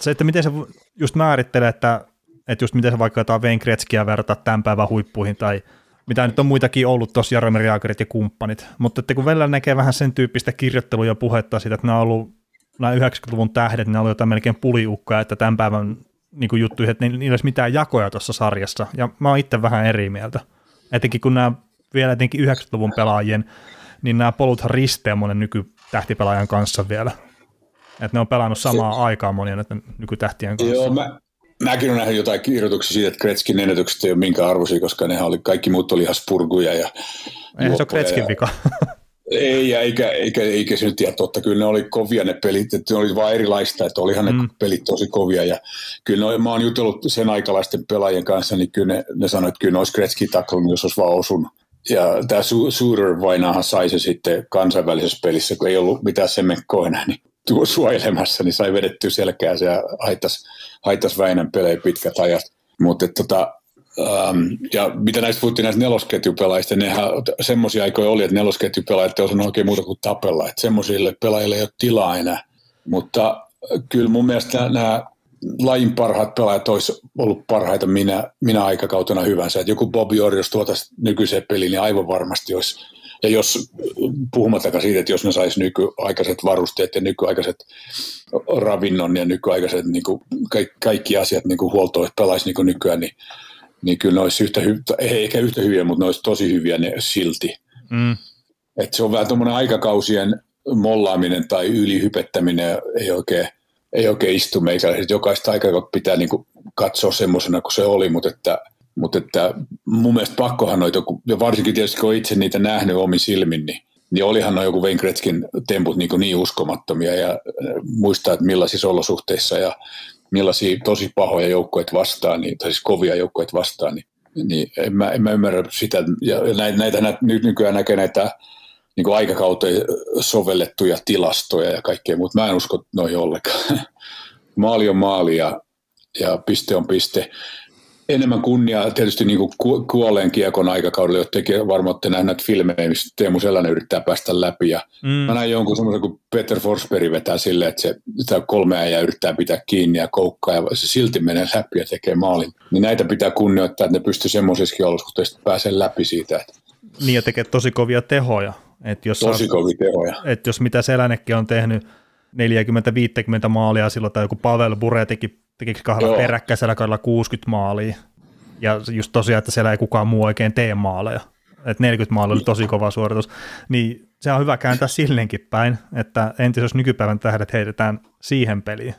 se, että miten se just määrittelee, että, että just miten se vaikka jotain Wayne Gretzkiä verrataan tämän päivän huippuihin tai mitä nyt on muitakin ollut tuossa Jaromir Jaakerit ja kumppanit, mutta että kun välillä näkee vähän sen tyyppistä kirjoittelua ja puhetta siitä, että nämä on ollut nämä 90-luvun tähdet, ne oli jotain melkein puliukkoja, että tämän päivän niin kuin juttuja, että niillä ei olisi mitään jakoja tuossa sarjassa, ja mä oon itse vähän eri mieltä. Etenkin kun nämä vielä etenkin 90-luvun pelaajien, niin nämä polut risteen monen nykytähtipelaajan kanssa vielä. Että ne on pelannut samaa se, aikaa monien näiden nykytähtien kanssa. Joo, mä, mäkin olen nähnyt jotain kirjoituksia siitä, että Kretskin ennätykset ei ole minkä arvoisia, koska ne oli, kaikki muut oli ihan spurguja. Ja Eihän se ole Kretskin ja, vika. Ei, eikä, eikä, eikä se nyt ihan totta. Kyllä ne oli kovia ne pelit, että ne oli vaan erilaista, että olihan ne mm. pelit tosi kovia. Ja kyllä ne, mä oon jutellut sen aikalaisten pelaajien kanssa, niin kyllä ne, ne sanoivat, että kyllä ne olisi Gretzky taklannut, jos olisi vaan osunut. Ja tämä Suuter vainahan sai se sitten kansainvälisessä pelissä, kun ei ollut mitään semmenkoa enää, niin tuo suojelemassa, niin sai vedettyä selkäänsä ja haittas, haittas Väinän pelejä pitkät ajat. Mutta tota, Um, ja mitä näistä puhuttiin näistä nelosketjupelaajista, nehän semmoisia aikoja oli, että nelosketjupelaajat ei osannut oikein muuta kuin tapella, että semmoisille pelaajille ei ole tilaa enää. Mutta kyllä mun mielestä nämä lajin parhaat pelaajat olisi ollut parhaita minä, minä aikakautena hyvänsä. Että joku Bobby Orr, jos tuotaisiin nykyiseen peliin, niin aivan varmasti olisi. Ja jos, puhumattakaan siitä, että jos ne saisi nykyaikaiset varusteet ja nykyaikaiset ravinnon ja nykyaikaiset niin kuin kaikki, kaikki asiat niin kuin huoltoa, pelaisi niin kuin nykyään, niin niin kyllä ne olisi yhtä hy- ei ehkä yhtä hyviä, mutta ne olisi tosi hyviä ne silti. Mm. Et se on vähän tuommoinen aikakausien mollaaminen tai ylihypettäminen ei oikein, ei oikein istu meikäläiset. Jokaista aikakautta pitää niin kuin katsoa semmoisena kuin se oli, mutta että, mutta että mun mielestä pakkohan noita, ja varsinkin tietysti kun itse niitä nähnyt omin silmin, niin, niin olihan noin joku Wayne Gretzkin temput niin, niin uskomattomia ja muistaa, että millaisissa olosuhteissa ja millaisia tosi pahoja joukkoja vastaan, niin, tai siis kovia joukkoja vastaan, niin, niin en, mä, en mä ymmärrä sitä. Ja näitä, näitä nä, nykyään näkee näitä niin kuin aikakauteen sovellettuja tilastoja ja kaikkea, mutta mä en usko noihin ollenkaan. *laughs* maali on maali ja, ja piste on piste enemmän kunniaa tietysti niin kuin kuolleen kiekon aikakaudella, jotta varmaan olette nähneet filmejä, missä Teemu Sellainen yrittää päästä läpi. Ja mm. Mä näin jonkun semmoisen, kun Peter Forsberg vetää silleen, että se sitä kolme äijää yrittää pitää kiinni ja koukkaa ja se silti menee läpi ja tekee maalin. Niin näitä pitää kunnioittaa, että ne pystyy semmoisissakin olosuhteissa pääsemään läpi siitä. Että niin ja tekee tosi kovia tehoja. Että jos tosi kovia tehoja. Että jos mitä Selänekki on tehnyt 40-50 maalia silloin, tai joku Pavel Bure teki tekikö kahdella peräkkäisellä kaudella 60 maalia. Ja just tosiaan, että siellä ei kukaan muu oikein tee maaleja. Että 40 maalia oli tosi kova suoritus. Niin se on hyvä kääntää silleenkin päin, että entis jos nykypäivän tähdet heitetään siihen peliin.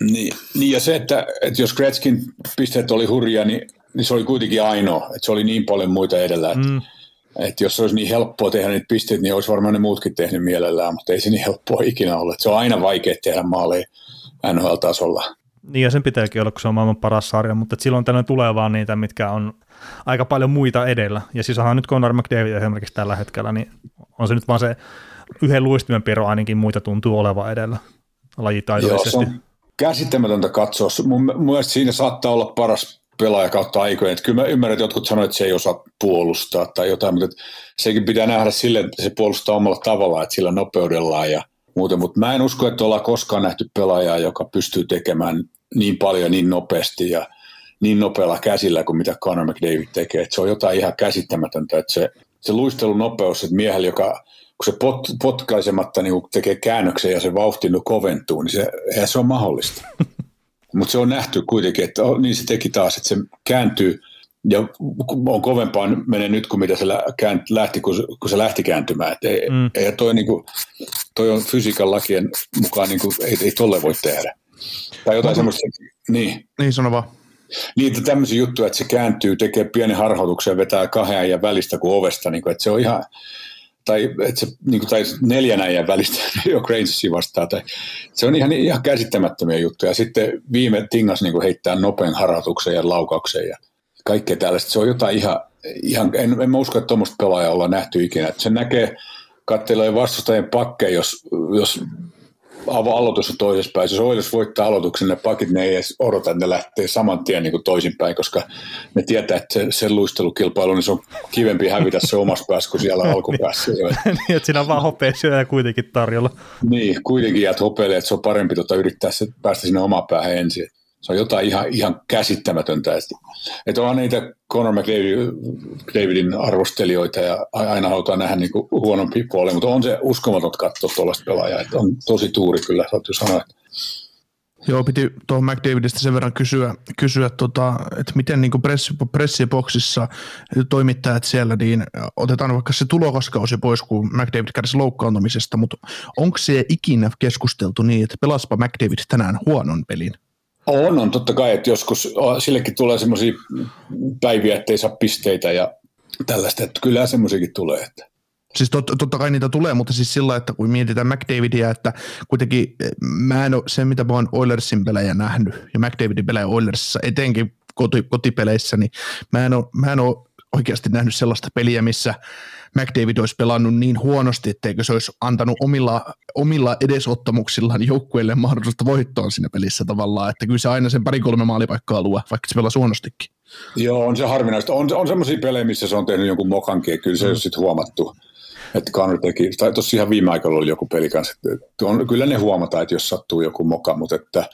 Niin, niin ja se, että, että jos Gretzkin pisteet oli hurja, niin, niin se oli kuitenkin ainoa. Että se oli niin paljon muita edellä, että, mm. että jos se olisi niin helppoa tehdä niitä pisteitä, niin olisi varmaan ne muutkin tehnyt mielellään, mutta ei se niin helppoa ikinä ole. Että se on aina vaikea tehdä maaleja NHL-tasolla. Niin ja sen pitääkin olla, kun se on maailman paras sarja, mutta silloin tällöin tulee vaan niitä, mitkä on aika paljon muita edellä. Ja siis onhan nyt Conor McDavid esimerkiksi tällä hetkellä, niin on se nyt vaan se yhden luistimen piero ainakin muita tuntuu olevan edellä lajitaidollisesti. Joo, se on käsittämätöntä katsoa. Mun, mun mielestä siinä saattaa olla paras pelaaja kautta aikojen. Että kyllä mä ymmärrän, että jotkut sanoivat, että se ei osaa puolustaa tai jotain, mutta sekin pitää nähdä silleen, että se puolustaa omalla tavallaan, että sillä nopeudellaan ja muuten, mutta mä en usko, että ollaan koskaan nähty pelaajaa, joka pystyy tekemään niin paljon niin nopeasti ja niin nopealla käsillä kuin mitä Conor McDavid tekee. Että se on jotain ihan käsittämätöntä, että se, se luistelunopeus, että miehellä, joka kun se pot, potkaisematta niin kun tekee käännöksen ja se vauhti koventuu, niin se, eihän se on mahdollista. *laughs* Mutta se on nähty kuitenkin, että oh, niin se teki taas, että se kääntyy ja on kovempaa menee nyt kuin mitä se lähti, kun, se lähti kääntymään. Et ei, mm. ei toi, niin kuin, toi on fysiikan lakien mukaan, niin kuin, ei, ei tolle voi tehdä. Tai jotain semmoista, niin. Niin, sano vaan. Että tämmöisiä juttuja, että se kääntyy, tekee pienen harhautuksen, vetää kahden ja välistä kuin ovesta, niin kuin, että se on ihan, tai, että se, niin kuin, tai neljän äijän välistä *laughs* jo Rangersia vastaan. Tai, se on ihan, ihan käsittämättömiä juttuja. Ja sitten viime tingas niin kuin heittää nopean harjoituksen ja laukauksen ja kaikkea tällaista. Se on jotain ihan, ihan en, en mä usko, että tuommoista pelaajaa ollaan nähty ikinä. Että se näkee, katselee vastustajien pakkeja, jos, jos aloitus on toisessa päin. Jos Oilers voittaa aloituksen, ne pakit ne ei edes odota, että ne lähtee saman tien niin kuin toisinpäin, koska ne tietää, että se, se luistelukilpailu, niin se on kivempi hävitä se omassa päässä kuin siellä *laughs* alkupäässä. niin, että siinä on vaan hopea kuitenkin tarjolla. Niin, kuitenkin jäät hopeille, että se on parempi tota, yrittää se, päästä sinne omaan päähän ensin se on jotain ihan, ihan käsittämätöntä. Että, että on niitä Conor McDavidin arvostelijoita ja aina halutaan nähdä niin kuin huonompi puoli, mutta on se uskomaton katsoa tuollaista pelaajaa. Että on tosi tuuri kyllä, täytyy sanoa. Joo, piti tuohon McDavidista sen verran kysyä, kysyä tota, että miten niin pressi, pressiboksissa toimittajat siellä, niin otetaan vaikka se tulokaskausi pois, kun McDavid kärsi loukkaantumisesta, mutta onko se ikinä keskusteltu niin, että pelaspa McDavid tänään huonon pelin? On, on totta kai, että joskus sillekin tulee semmoisia päiviä, ettei saa pisteitä ja tällaista, että kyllä semmoisiakin tulee. Että. Siis tot, totta kai niitä tulee, mutta siis sillä, että kun mietitään McDavidia, että kuitenkin eh, mä en ole se, mitä mä oon Oilersin pelejä nähnyt, ja McDavidin pelejä Oilersissa, etenkin koti, kotipeleissä, niin mä en ole, mä en ole oikeasti nähnyt sellaista peliä, missä McDavid olisi pelannut niin huonosti, etteikö se olisi antanut omilla, omilla edesottamuksillaan joukkueelle mahdollisuutta voittoon siinä pelissä tavallaan, että kyllä se aina sen pari-kolme maalipaikkaa luo, vaikka se pelasi huonostikin. Joo, on se harvinaista. On, on semmoisia pelejä, missä se on tehnyt jonkun mokankin, kyllä se mm. ole sitten huomattu. Että Connor teki, tai tuossa ihan viime aikoina oli joku peli kanssa, että on, kyllä ne huomataan, että jos sattuu joku moka, mutta että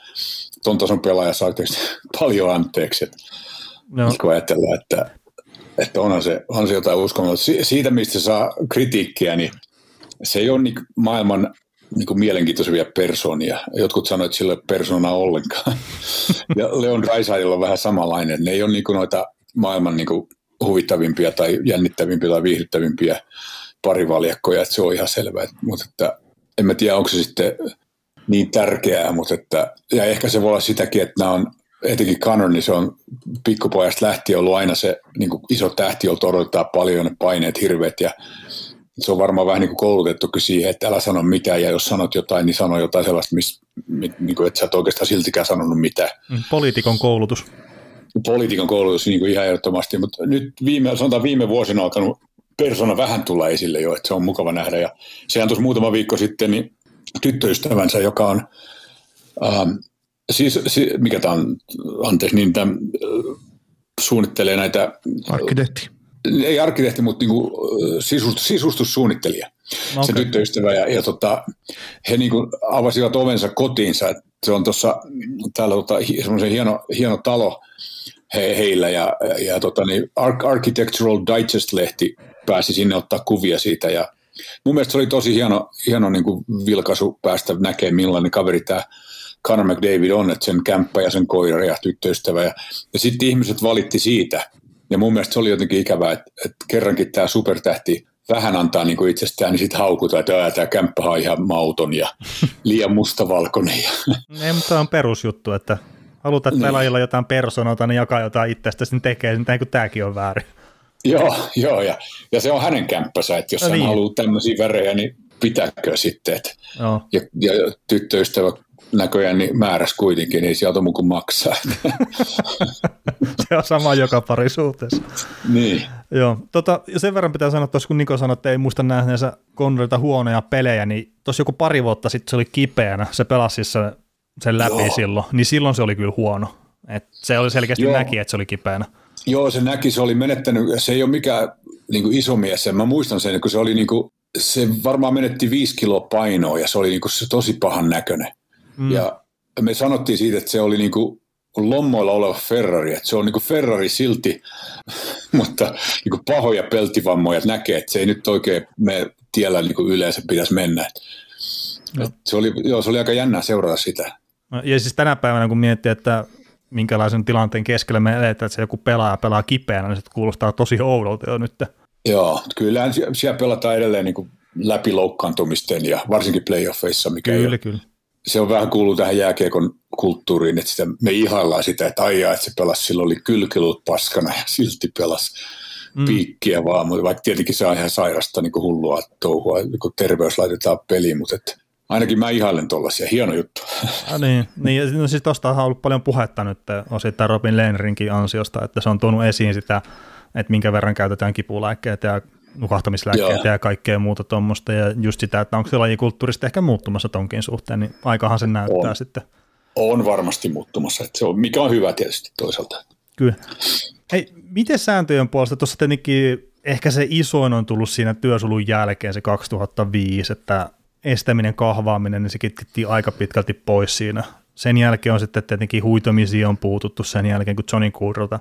ton tason pelaaja saa *laughs* paljon anteeksi. Että, no. Kun ajatellaan, että että onhan se, onhan se jotain uskomatonta. Siitä, mistä saa kritiikkiä, niin se ei ole niin maailman niin kuin mielenkiintoisia persoonia. Jotkut sanoivat, että sillä ei ole persoonaa ollenkaan. *laughs* ja Leon Raisaajalla on vähän samanlainen. Ne ei ole niin kuin noita maailman niin kuin huvittavimpia tai jännittävimpiä tai viihdyttävimpiä parivaljakkoja, että se on ihan selvää. Mutta että, en mä tiedä, onko se sitten niin tärkeää, mutta että, ja ehkä se voi olla sitäkin, että nämä on etenkin Connor, niin se on pikkupojasta lähtien ollut aina se niin kuin iso tähti, jolta odottaa paljon ne paineet hirveät ja se on varmaan vähän niin kuin koulutettukin siihen, että älä sano mitään ja jos sanot jotain, niin sano jotain sellaista, miss, niin kuin, että sä et oikeastaan siltikään sanonut mitään. Mm, poliitikon koulutus. Poliitikon koulutus niin kuin ihan ehdottomasti, mutta nyt viime, sanotaan viime vuosina on alkanut persona vähän tulla esille jo, että se on mukava nähdä ja sehän tuossa muutama viikko sitten niin tyttöystävänsä, joka on ähm, Siis, siis mikä tämä on, anteeksi, niin tämän, suunnittelee näitä... Arkkitehti. Ei arkkitehti, mutta niin kuin, sisust, sisustussuunnittelija, okay. se tyttöystävä. Ja, ja tota, he niin kuin avasivat ovensa kotiinsa. Että se on tuossa täällä tota, semmoisen hieno, hieno talo he, heillä. Ja, ja tota, niin Architectural Digest-lehti pääsi sinne ottaa kuvia siitä. Ja mun mielestä se oli tosi hieno, hieno niin kuin vilkaisu päästä näkemään, millainen kaveri tämä Conor McDavid on, että sen kämppä ja sen koira ja tyttöystävä. Ja, ja sitten ihmiset valitti siitä. Ja mun mielestä se oli jotenkin ikävää, että, että kerrankin tämä supertähti vähän antaa niin kuin itsestään, niin sitten haukutaan, että tämä kämppä on ihan mauton ja *laughs* liian mustavalkoinen. Ei, mutta on perusjuttu, että halutaan, että pelaajilla jotain personoita, niin jakaa jotain itsestä, sitten tekee, niin kuin tämäkin on väärin. Joo, joo ja, ja se on hänen kämppänsä, että jos no hän niin. haluaa tämmöisiä värejä, niin pitääkö sitten. Että, ja, ja tyttöystävä näköjään niin määräs kuitenkin, niin sieltä mun kuin maksaa. *laughs* se on sama joka parisuhteessa. Niin. Joo, tota, sen verran pitää sanoa, että kun Niko sanoi, että ei muista nähneensä Connorilta huonoja pelejä, niin tuossa joku pari vuotta sitten se oli kipeänä, se pelasi siis sen, sen läpi Joo. silloin, niin silloin se oli kyllä huono. Et se oli selkeästi Joo. näki, että se oli kipeänä. Joo, se näki, se oli menettänyt, se ei ole mikään niin kuin iso mies, mä muistan sen, kun se oli niin kuin, se varmaan menetti viisi kiloa painoa ja se oli niin kuin se tosi pahan näköinen. Mm. Ja me sanottiin siitä, että se oli niin kuin lommoilla oleva Ferrari, että se on niin kuin Ferrari silti, *laughs* mutta niin kuin pahoja peltivammoja näkee, että se ei nyt oikein mene tiellä niin kuin yleensä pitäisi mennä. No. Se, oli, joo, se oli aika jännää seurata sitä. No, ja siis tänä päivänä, kun miettii, että minkälaisen tilanteen keskellä me eletään, että se joku pelaaja pelaa kipeänä, niin se kuulostaa tosi oudolta jo nyt. Joo, kyllä siellä pelataan edelleen niin kuin läpi loukkaantumisten ja varsinkin playoffeissa, mikä kyllä, ei kyllä. Se on vähän kuuluu tähän jääkiekon kulttuuriin, että sitä, me ihaillaan sitä, että aijaa, että se pelasi, silloin oli kylkilut paskana ja silti pelasi mm. piikkiä vaan, mutta vaikka tietenkin se on ihan sairasta niin kuin hullua touhua, kun terveys laitetaan peliin, mutta että ainakin mä ihailen tuollaisia, hieno juttu. Ja niin, niin no siis tuosta on ollut paljon puhetta nyt osittain Robin Lehnerinkin ansiosta, että se on tuonut esiin sitä, että minkä verran käytetään kipulääkkeitä ja nukahtamislääkkeitä Joo. ja kaikkea muuta tuommoista, ja just sitä, että onko se lajikulttuurista ehkä muuttumassa tonkin suhteen, niin aikahan se näyttää on. sitten. On varmasti muuttumassa, että se on, mikä on hyvä tietysti toisaalta. Kyllä. Hei, miten sääntöjen puolesta, tuossa tietenkin ehkä se isoin on tullut siinä työsulun jälkeen se 2005, että estäminen, kahvaaminen, niin se kitkettiin aika pitkälti pois siinä. Sen jälkeen on sitten tietenkin huitomisia on puututtu sen jälkeen, kun Johnny Kuurolta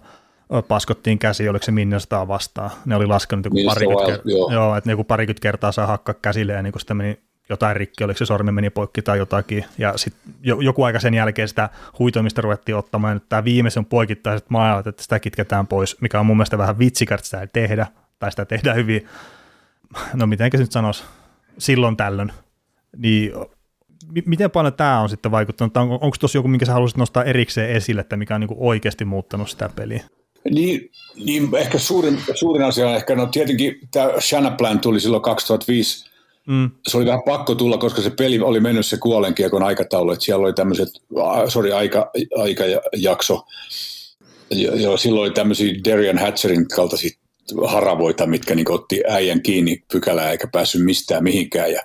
paskottiin käsi, oliko se Minnestaa vastaan. Ne oli laskenut joku parikymmentä, ker- joo. joo, että joku parikymmentä kertaa saa hakkaa käsille ja niin kun sitä meni jotain rikki, oliko se sormi meni poikki tai jotakin. Ja sitten joku aika sen jälkeen sitä huitomista ruvettiin ottamaan. Nyt tämä viimeisen poikittaiset maailmat, että sitä kitketään pois, mikä on mun mielestä vähän vitsikart sitä ei tehdä, tai sitä tehdään hyvin, no miten se nyt sanoisi, silloin tällöin. Niin miten paljon tämä on sitten vaikuttanut? On, onko tuossa joku, minkä sä haluaisit nostaa erikseen esille, että mikä on niin oikeasti muuttanut sitä peliä? Niin, niin ehkä suurin, suurin asia on ehkä, no tietenkin tämä Shanaplan tuli silloin 2005, mm. se oli vähän pakko tulla, koska se peli oli mennyt se kuolenkiekon aikataulu, että siellä oli tämmöiset, sorry, aika, aikajakso, ja, silloin oli tämmöisiä Darian Hatcherin kaltaisia haravoita, mitkä niin otti äijän kiinni pykälää eikä päässyt mistään mihinkään, ja,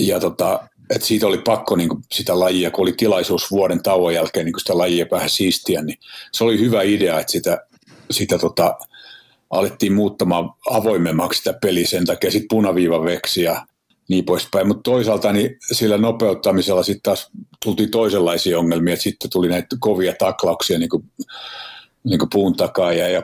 ja tota, et siitä oli pakko niin kuin sitä lajia, kun oli tilaisuus vuoden tauon jälkeen niin sitä lajia vähän siistiä, niin se oli hyvä idea, että sitä sitä tota, alettiin muuttamaan avoimemmaksi sitä peliä sen takia, sitten punaviiva veksi ja niin poispäin. Mutta toisaalta niin sillä nopeuttamisella sitten taas tultiin toisenlaisia ongelmia, että sitten tuli näitä kovia taklauksia niin kuin, niin kuin puun takaa ja, ja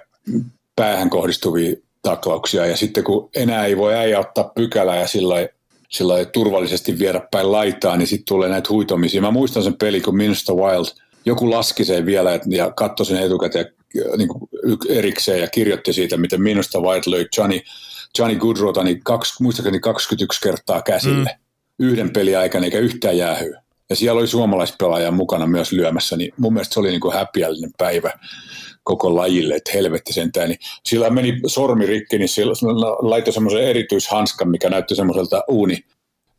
päähän kohdistuvia taklauksia. Ja sitten kun enää ei voi äijä ottaa pykälää ja sillä sillä turvallisesti viedä päin laitaa, niin sitten tulee näitä huitomisia. Mä muistan sen peli, kun Minnesota Wild, joku laski sen vielä ja katsoi sen etukäteen niin kuin erikseen ja kirjoitti siitä, miten minusta White löi Johnny, Johnny Goodrota niin kaksi, muistaakseni 21 kertaa käsille mm. yhden pelin aikana eikä yhtään jäähyä. Ja siellä oli suomalaispelaaja mukana myös lyömässä, niin mun mielestä se oli niin kuin häpiällinen päivä koko lajille, että helvetti sentään. Niin sillä meni sormi rikki, niin sillä laittoi semmoisen erityishanskan, mikä näytti semmoiselta uuni,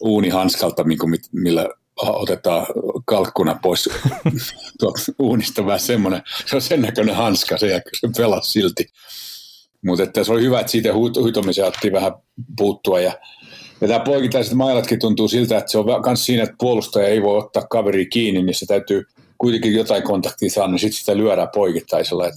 uunihanskalta, millä otetaan kalkkuna pois *laughs* uunista vähän semmoinen, se on sen näköinen hanska se, se pelasi silti. Mutta se oli hyvä, että siitä huitomiseen otettiin vähän puuttua ja ja tämä poikittaiset mailatkin tuntuu siltä, että se on myös siinä, että puolustaja ei voi ottaa kaveri kiinni, niin se täytyy kuitenkin jotain kontaktia saada, niin sitten sitä lyödään poikittaisella. Et,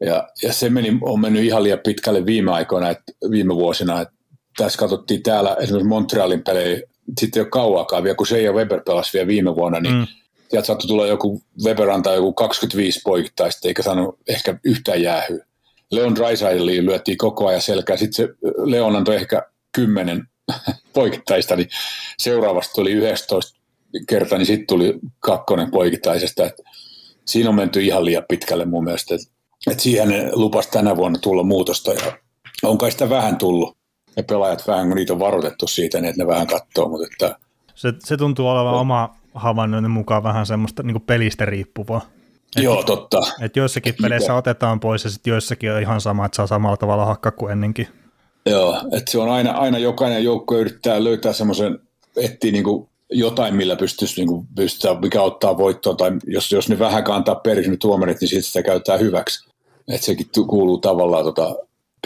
ja, ja, se meni, on mennyt ihan liian pitkälle viime aikoina, että viime vuosina. Että tässä katsottiin täällä esimerkiksi Montrealin pelejä sitten ei ole kauaakaan vielä, kun se ja Weber pelasi vielä viime vuonna, niin mm. sieltä saattoi tulla joku, Weber antaa joku 25 poikittaista, eikä saanut ehkä yhtään jäähyä. Leon Dreisaitliin lyöttiin koko ajan selkää, sitten se Leon antoi ehkä 10 *laughs* poikittaista, niin seuraavasta tuli 11 kertaa, niin sitten tuli kakkonen poikittaisesta. Et siinä on menty ihan liian pitkälle mun mielestä, että et siihen ne lupasi tänä vuonna tulla muutosta ja on kai sitä vähän tullut ne pelaajat vähän, kun niitä on varoitettu siitä, niin että ne vähän katsoo, mutta että... Se, se tuntuu olevan no. oma havainnoinnin mukaan vähän semmoista niin pelistä riippuvaa. Et, Joo, totta. Että joissakin peleissä Mikä? otetaan pois ja sitten joissakin on ihan sama, että saa samalla tavalla hakkaa kuin ennenkin. Joo, että se on aina, aina jokainen joukko yrittää löytää semmoisen, etsii niin kuin jotain, millä pystyisi niin kuin, pystytään, mikä ottaa voittoon, tai jos, jos ne vähän kantaa periksi ne tuomarit, niin sitten sitä käyttää hyväksi. Että sekin kuuluu tavallaan tota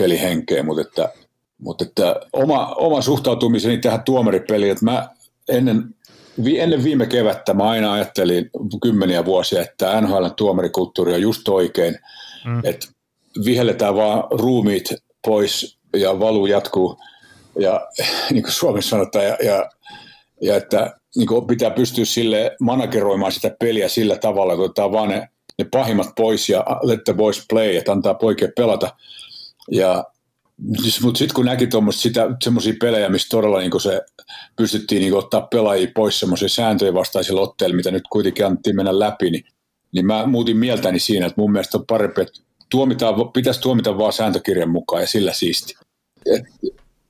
pelihenkeen, mutta että mutta että oma, oma suhtautumiseni tähän tuomaripeliin, että mä ennen, ennen viime kevättä mä aina ajattelin kymmeniä vuosia, että NHL tuomarikulttuuri on just oikein, mm. että vihelletään vaan ruumiit pois ja valuu jatkuu, ja niin kuin Suomessa sanotaan, ja, ja, ja että niin kuin pitää pystyä sille manageroimaan sitä peliä sillä tavalla, että otetaan vaan ne, ne pahimmat pois ja let the boys play, että antaa poikien pelata. Ja mutta sitten kun näki semmoisia pelejä, missä todella niin se pystyttiin niin ottaa pelaajia pois semmoisia sääntöjen vastaisilla otteilla, mitä nyt kuitenkin annettiin mennä läpi, niin, niin mä muutin mieltäni siinä, että mun mielestä on parempi, että tuomitaan, pitäisi tuomita vaan sääntökirjan mukaan ja sillä siisti. Et,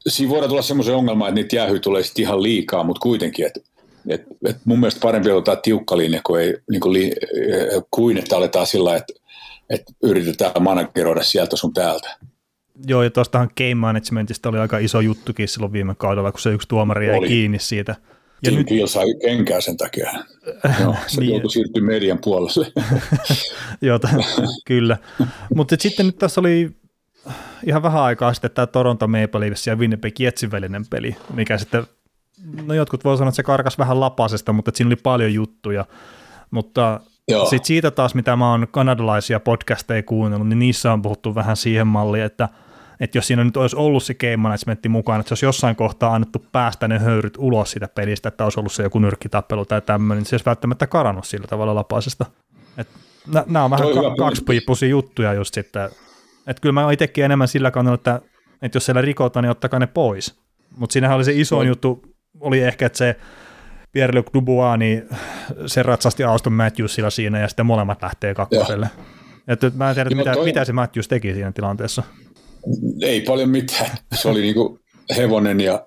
siinä voidaan tulla semmoisen ongelma, että niitä jäähyy tulee sitten ihan liikaa, mutta kuitenkin, että et, et mun mielestä parempi ottaa tiukka linja kuin, ei, niin kuin, li, kuin että aletaan sillä että, että yritetään manageroida sieltä sun täältä. Joo, ja tuostahan game managementista oli aika iso juttukin silloin viime kaudella, kun se yksi tuomari jäi oli. kiinni siitä. Ja Tim nyt... Peel sai kenkää sen takia. *laughs* Joo, se niin. joutui siirtyä median puolelle. *laughs* Joo, kyllä. Mutta sitten nyt tässä oli ihan vähän aikaa sitten tämä Toronto Maple Leafs ja Winnipeg Jetsin välinen peli, mikä sitten, no jotkut voi sanoa, että se karkas vähän lapasesta, mutta siinä oli paljon juttuja. Mutta sitten siitä taas, mitä mä oon kanadalaisia podcasteja kuunnellut, niin niissä on puhuttu vähän siihen malliin, että – että jos siinä nyt olisi ollut se game managementti mukaan, että se olisi jossain kohtaa annettu päästä ne höyryt ulos siitä pelistä, että olisi ollut se joku nyrkkitappelu tai tämmöinen, niin se olisi välttämättä karannut sillä tavalla lapaisesta. Nämä on vähän ka- kaksipiippuisia juttuja just sitten. Että kyllä mä itsekin enemmän sillä kannalla, että, että jos siellä rikotaan, niin ottakaa ne pois. Mutta siinähän oli se iso no. juttu, oli ehkä, että se Pierre-Luc Dubois, niin se ratsasti Auston Matthewsilla siinä ja sitten molemmat lähtee kakkoselle. Että mä en tiedä, mitä, toi... mitä se Matthews teki siinä tilanteessa. Ei paljon mitään. Se oli niinku hevonen ja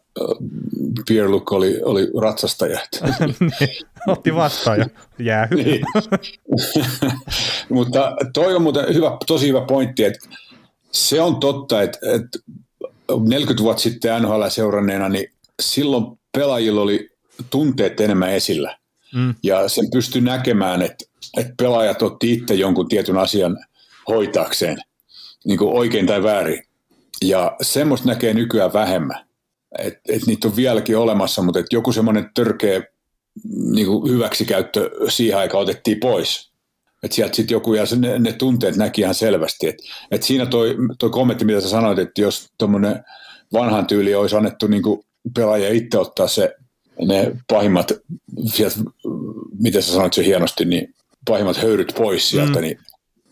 Pierre Luc oli, oli ratsastaja. *laughs* Niin, otti vastaan ja jää niin. *laughs* Mutta toi on muuten hyvä, tosi hyvä pointti, että se on totta, että, että 40 vuotta sitten NHL seuranneena, niin silloin pelaajilla oli tunteet enemmän esillä. Mm. Ja sen pystyi näkemään, että, että pelaajat otti itse jonkun tietyn asian hoitaakseen – niin kuin oikein tai väärin. Ja semmoista näkee nykyään vähemmän. Et, et niitä on vieläkin olemassa, mutta et joku semmoinen törkeä niin kuin hyväksikäyttö siihen aikaan otettiin pois. Että sieltä sitten joku, ja ne, ne tunteet näki ihan selvästi. Että et siinä toi, toi kommentti, mitä sä sanoit, että jos tuommoinen vanhan tyyli olisi annettu niin kuin pelaaja itse ottaa se, ne pahimmat, sieltä, miten sä sanoit se hienosti, niin pahimmat höyryt pois sieltä, mm. niin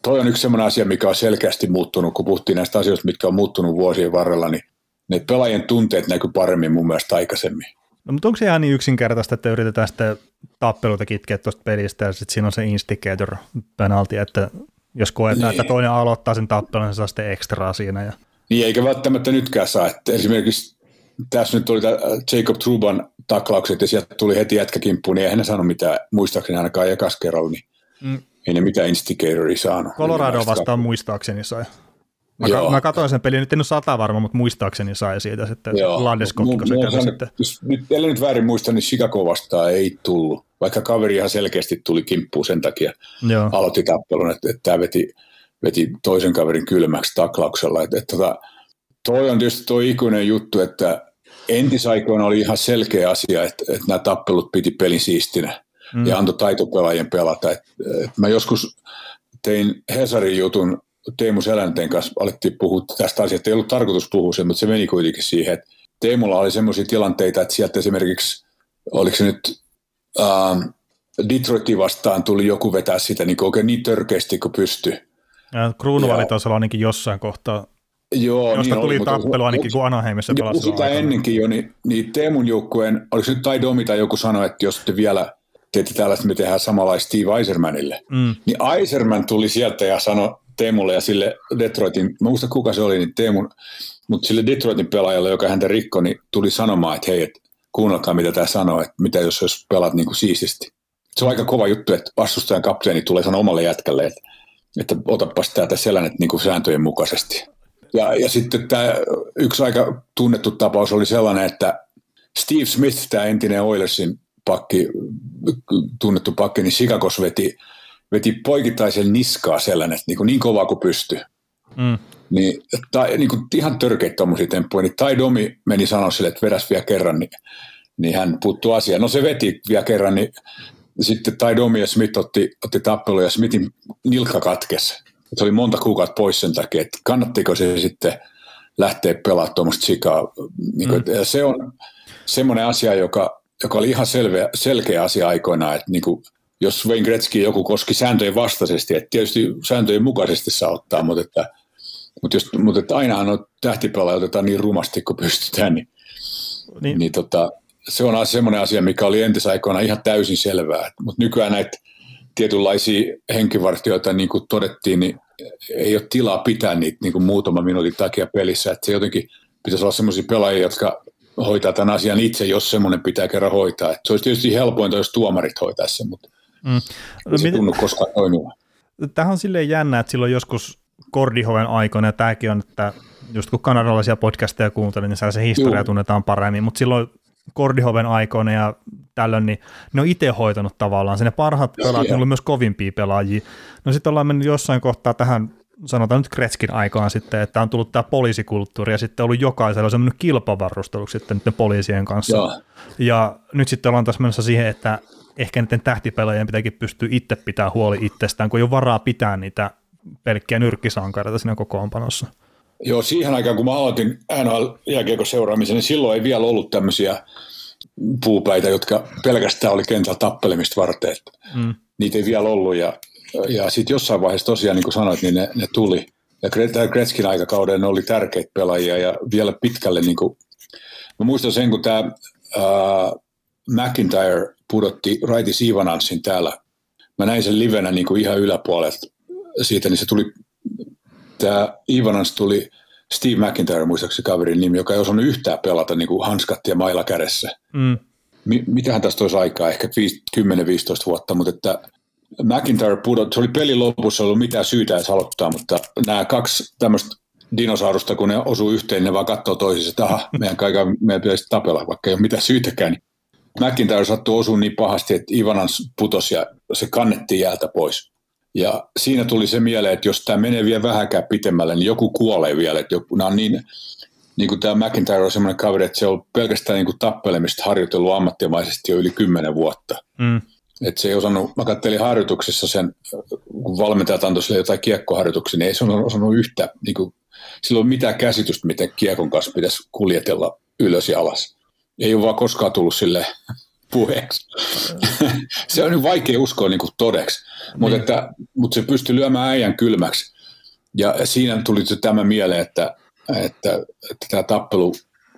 toi on yksi sellainen asia, mikä on selkeästi muuttunut, kun puhuttiin näistä asioista, mitkä on muuttunut vuosien varrella, niin ne pelaajien tunteet näkyy paremmin mun mielestä aikaisemmin. No, mutta onko se ihan niin yksinkertaista, että yritetään sitten tappeluita kitkeä tuosta pelistä ja sitten siinä on se instigator penalti, että jos koetaan, niin. että toinen aloittaa sen tappelun, niin se saa sitten ekstraa siinä. Ja... Niin, eikä välttämättä nytkään saa. Että esimerkiksi tässä nyt oli Jacob Truban taklaukset ja sieltä tuli heti jätkäkimppuun, niin eihän ne saanut mitään, muistaakseni ainakaan ekas kerralla, niin mm ei ne mitään Instigatoria saanut. Colorado vastaan muistaakseni sai. Mä, ka- mä katsoin sen pelin, nyt en ole sata varma, mutta muistaakseni sai siitä sitten Landeskogiko se kävi sitten. Jos nyt, ellei nyt väärin muista, niin Chicago vastaan ei tullut, vaikka kaveri ihan selkeästi tuli kimppuun sen takia, Joo. aloitti tappelun, että, että tämä veti, veti toisen kaverin kylmäksi taklauksella. Että, että, tota, toi on tietysti tuo ikuinen juttu, että entisaikoina oli ihan selkeä asia, että, että nämä tappelut piti pelin siistinä mm. ja antoi taitopelaajien pelata. Et, et mä joskus tein Hesarin jutun Teemu Selänteen kanssa, alettiin puhua tästä asiasta, ei ollut tarkoitus puhua sen, mutta se meni kuitenkin siihen, että Teemulla oli sellaisia tilanteita, että sieltä esimerkiksi, oliko se nyt äh, Detroitin vastaan tuli joku vetää sitä niin oikein niin törkeästi kuin pystyi. Ja Kruunuvali taisi olla ainakin jossain kohtaa Joo, josta niin tuli oli, tappelu ainakin, kun Anaheimissa pelasi. Sitä ennenkin jo, niin, niin Teemun joukkueen, oliko nyt Tai Domi tai joku sanoi, että jos te vielä teette tällaista, me tehdään samanlaista Steve Eisermanille. Mm. Niin Eiserman tuli sieltä ja sanoi Teemulle ja sille Detroitin, mä muista kuka se oli, niin Teemun, mutta sille Detroitin pelaajalle, joka häntä rikkoi, niin tuli sanomaan, että hei, et kuunnelkaa mitä tämä sanoo, että mitä jos, jos pelaat niin kuin siististi. Se on aika kova juttu, että vastustajan kapteeni tulee sanoa omalle jätkälle, että, että otapas täältä selännet niin kuin sääntöjen mukaisesti. Ja, ja sitten tämä yksi aika tunnettu tapaus oli sellainen, että Steve Smith, tämä entinen Oilersin pakki, tunnettu pakki, niin Sikakos veti, veti poikittaisen niskaa sellainen, että niin, kuin niin kovaa kuin pystyi. Mm. Niin, tai, niin kuin ihan törkeitä tuommoisia temppuja, niin Tai Domi meni sanoa sille, että vedäs vielä kerran, niin, niin hän puuttuu asiaan. No se veti vielä kerran, niin sitten Tai Domi ja Smith otti, otti tappelu ja Smithin nilkka katkesi. Se oli monta kuukautta pois sen takia, että kannattiko se sitten lähteä pelaamaan tuommoista sikaa. Niin kuin, mm. Se on semmoinen asia, joka joka oli ihan selveä, selkeä asia aikoinaan, että niin kuin, jos Wayne Gretzky joku koski sääntöjen vastaisesti, että tietysti sääntöjen mukaisesti saa ottaa, mutta että Mutta mut että ainahan on tähtipelaaja otetaan niin rumasti kuin pystytään, niin, niin. niin tota, se on semmoinen asia, mikä oli entisaikoina ihan täysin selvää. Mutta nykyään näitä tietynlaisia henkivartioita, niin kuin todettiin, niin ei ole tilaa pitää niitä niin kuin muutaman minuutin takia pelissä. Että se jotenkin pitäisi olla semmoisia pelaajia, jotka hoitaa tämän asian itse, jos semmoinen pitää kerran hoitaa. Että se olisi tietysti helpointa, jos tuomarit hoitaisi sen, mutta mm. no, se ei tunnu koskaan toimimaan. Tähän on silleen jännä, että silloin joskus Kordihoven aikoina, ja tämäkin on, että just kun kanadalaisia podcasteja kuuntelin, niin se historia Juh. tunnetaan paremmin, mutta silloin Kordihoven aikoina ja tällöin, niin ne on itse hoitanut tavallaan. Se ne parhaat pelaajat, ne oli myös kovimpia pelaajia. No sitten ollaan mennyt jossain kohtaa tähän, sanotaan nyt Kretskin aikaan sitten, että on tullut tämä poliisikulttuuri ja sitten ollut jokaisella semmoinen kilpavarustelu sitten niiden poliisien kanssa. Joo. Ja nyt sitten ollaan taas menossa siihen, että ehkä niiden tähtipelaajien pitääkin pystyä itse pitää huoli itsestään, kun ei ole varaa pitää niitä pelkkiä nyrkkisankareita siinä kokoonpanossa. Joo, siihen aikaan kun mä aloitin NHL jääkiekon seuraamisen, niin silloin ei vielä ollut tämmöisiä puupäitä, jotka pelkästään oli kentällä tappelemista varten. Mm. Niitä ei vielä ollut ja, ja sitten jossain vaiheessa tosiaan, niin kuin sanoit, niin ne, ne tuli. Ja Gretzkin aikakauden oli tärkeitä pelaajia ja vielä pitkälle, niin kuin, mä muistan sen, kun tämä McIntyre pudotti Raiti Siivananssin täällä. Mä näin sen livenä niin kuin ihan yläpuolelta siitä, niin se tuli tämä Ivanans tuli Steve McIntyre muistaakseni kaverin nimi, joka ei osannut yhtään pelata niin kuin hanskat ja mailla kädessä. Mm. Mi- mitähän tästä olisi aikaa, ehkä 10-15 vuotta, mutta että McIntyre pudot, se oli pelin lopussa ollut mitään syytä edes aloittaa, mutta nämä kaksi tämmöistä dinosaurusta, kun ne osuu yhteen, ne vaan katsoo toisiinsa, että aha, meidän, kaiken, meidän pitäisi tapella, vaikka ei ole mitään syytäkään. Niin McIntyre sattui osuun niin pahasti, että Ivanans putosi ja se kannettiin jäältä pois. Ja siinä tuli se mieleen, että jos tämä menee vielä vähänkään pitemmälle, niin joku kuolee vielä. Että joku, nämä on niin, niin kuin tämä McIntyre on semmoinen kaveri, että se on pelkästään niin kuin tappelemista harjoitellut ammattimaisesti jo yli kymmenen vuotta. Mm. Että se ei osannut, mä kattelin harjoituksessa sen, kun valmentajat antoi sille jotain kiekkoharjoituksia, niin ei se osannut yhtä, niin kuin, sillä on mitään käsitystä, miten kiekon kanssa pitäisi kuljetella ylös ja alas. Ei ole vaan koskaan tullut sille puheeksi. *laughs* se on nyt vaikea uskoa niin kuin todeksi, mutta, niin. että, mutta se pystyi lyömään äijän kylmäksi. Ja siinä tuli tämä mieleen, että, että, että tämä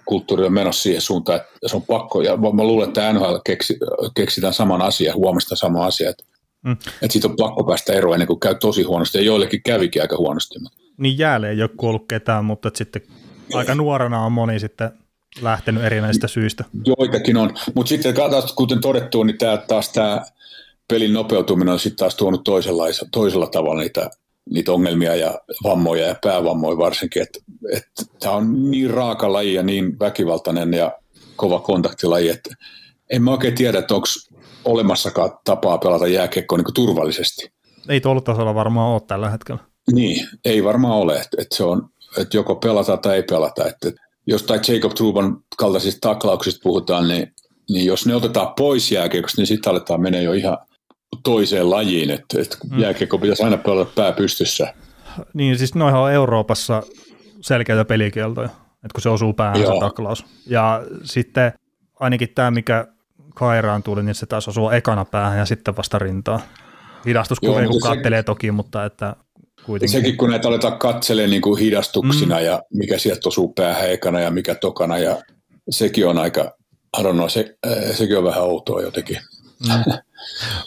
tappelukulttuuri on menossa siihen suuntaan, että se on pakko. Ja mä luulen, että NHL keksi, keksitään saman asian, huomista sama asia, että, mm. että siitä on pakko päästä eroon ennen kuin käy tosi huonosti. Ja joillekin kävikin aika huonosti. Niin jäälle ei ole kuollut ketään, mutta sitten aika nuorena on moni sitten lähtenyt erinäisistä syistä. Joitakin on, mutta sitten taas, kuten todettu, niin tää, taas tämä pelin nopeutuminen on sitten taas tuonut toisella tavalla niitä, niitä ongelmia ja vammoja ja päävammoja varsinkin, että et, tämä on niin raaka laji ja niin väkivaltainen ja kova kontaktilaji, että en mä oikein tiedä, että onko olemassakaan tapaa pelata jääkiekkoa niin turvallisesti. Ei tuolla tasolla varmaan ole tällä hetkellä. Niin, ei varmaan ole, että, että se on, että joko pelata tai ei pelata, että jostain Jacob Truban kaltaisista taklauksista puhutaan, niin, niin jos ne otetaan pois jääkiekosta, niin sitten aletaan mennä jo ihan toiseen lajiin, että, että mm. jääkiekko pitäisi aina pelata pää pystyssä. Niin, siis noihan on Euroopassa selkeitä pelikieltoja, että kun se osuu päähän Joo. se taklaus. Ja sitten ainakin tämä, mikä Kairaan tuli, niin se taas osuu ekana päähän ja sitten vasta rintaan. Hidastuskuvia kun kattelee se... toki, mutta että kuitenkin. Sekin, kun näitä aletaan katselemaan niin kuin hidastuksina mm. ja mikä sieltä osuu päähän ekana ja mikä tokana ja sekin on aika, I don't know, se, äh, sekin on vähän outoa jotenkin. Mm.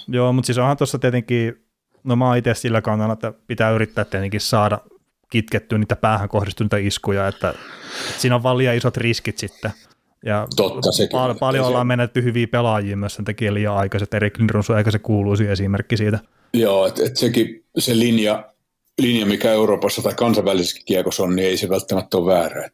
*laughs* Joo, mutta siis onhan tuossa tietenkin, no mä oon itse sillä kannalla, että pitää yrittää tietenkin saada kitkettyä niitä päähän kohdistuneita iskuja, että, että siinä on vaan liian isot riskit sitten. Ja Totta, sekin. Pal- paljon se... ollaan menetty hyviä pelaajia myös sen takia liian aikaiset. Erik Lindros on se kuuluisi esimerkki siitä. Joo, että et sekin se linja linja, mikä Euroopassa tai kansainvälisessä kiekossa on, niin ei se välttämättä ole väärä.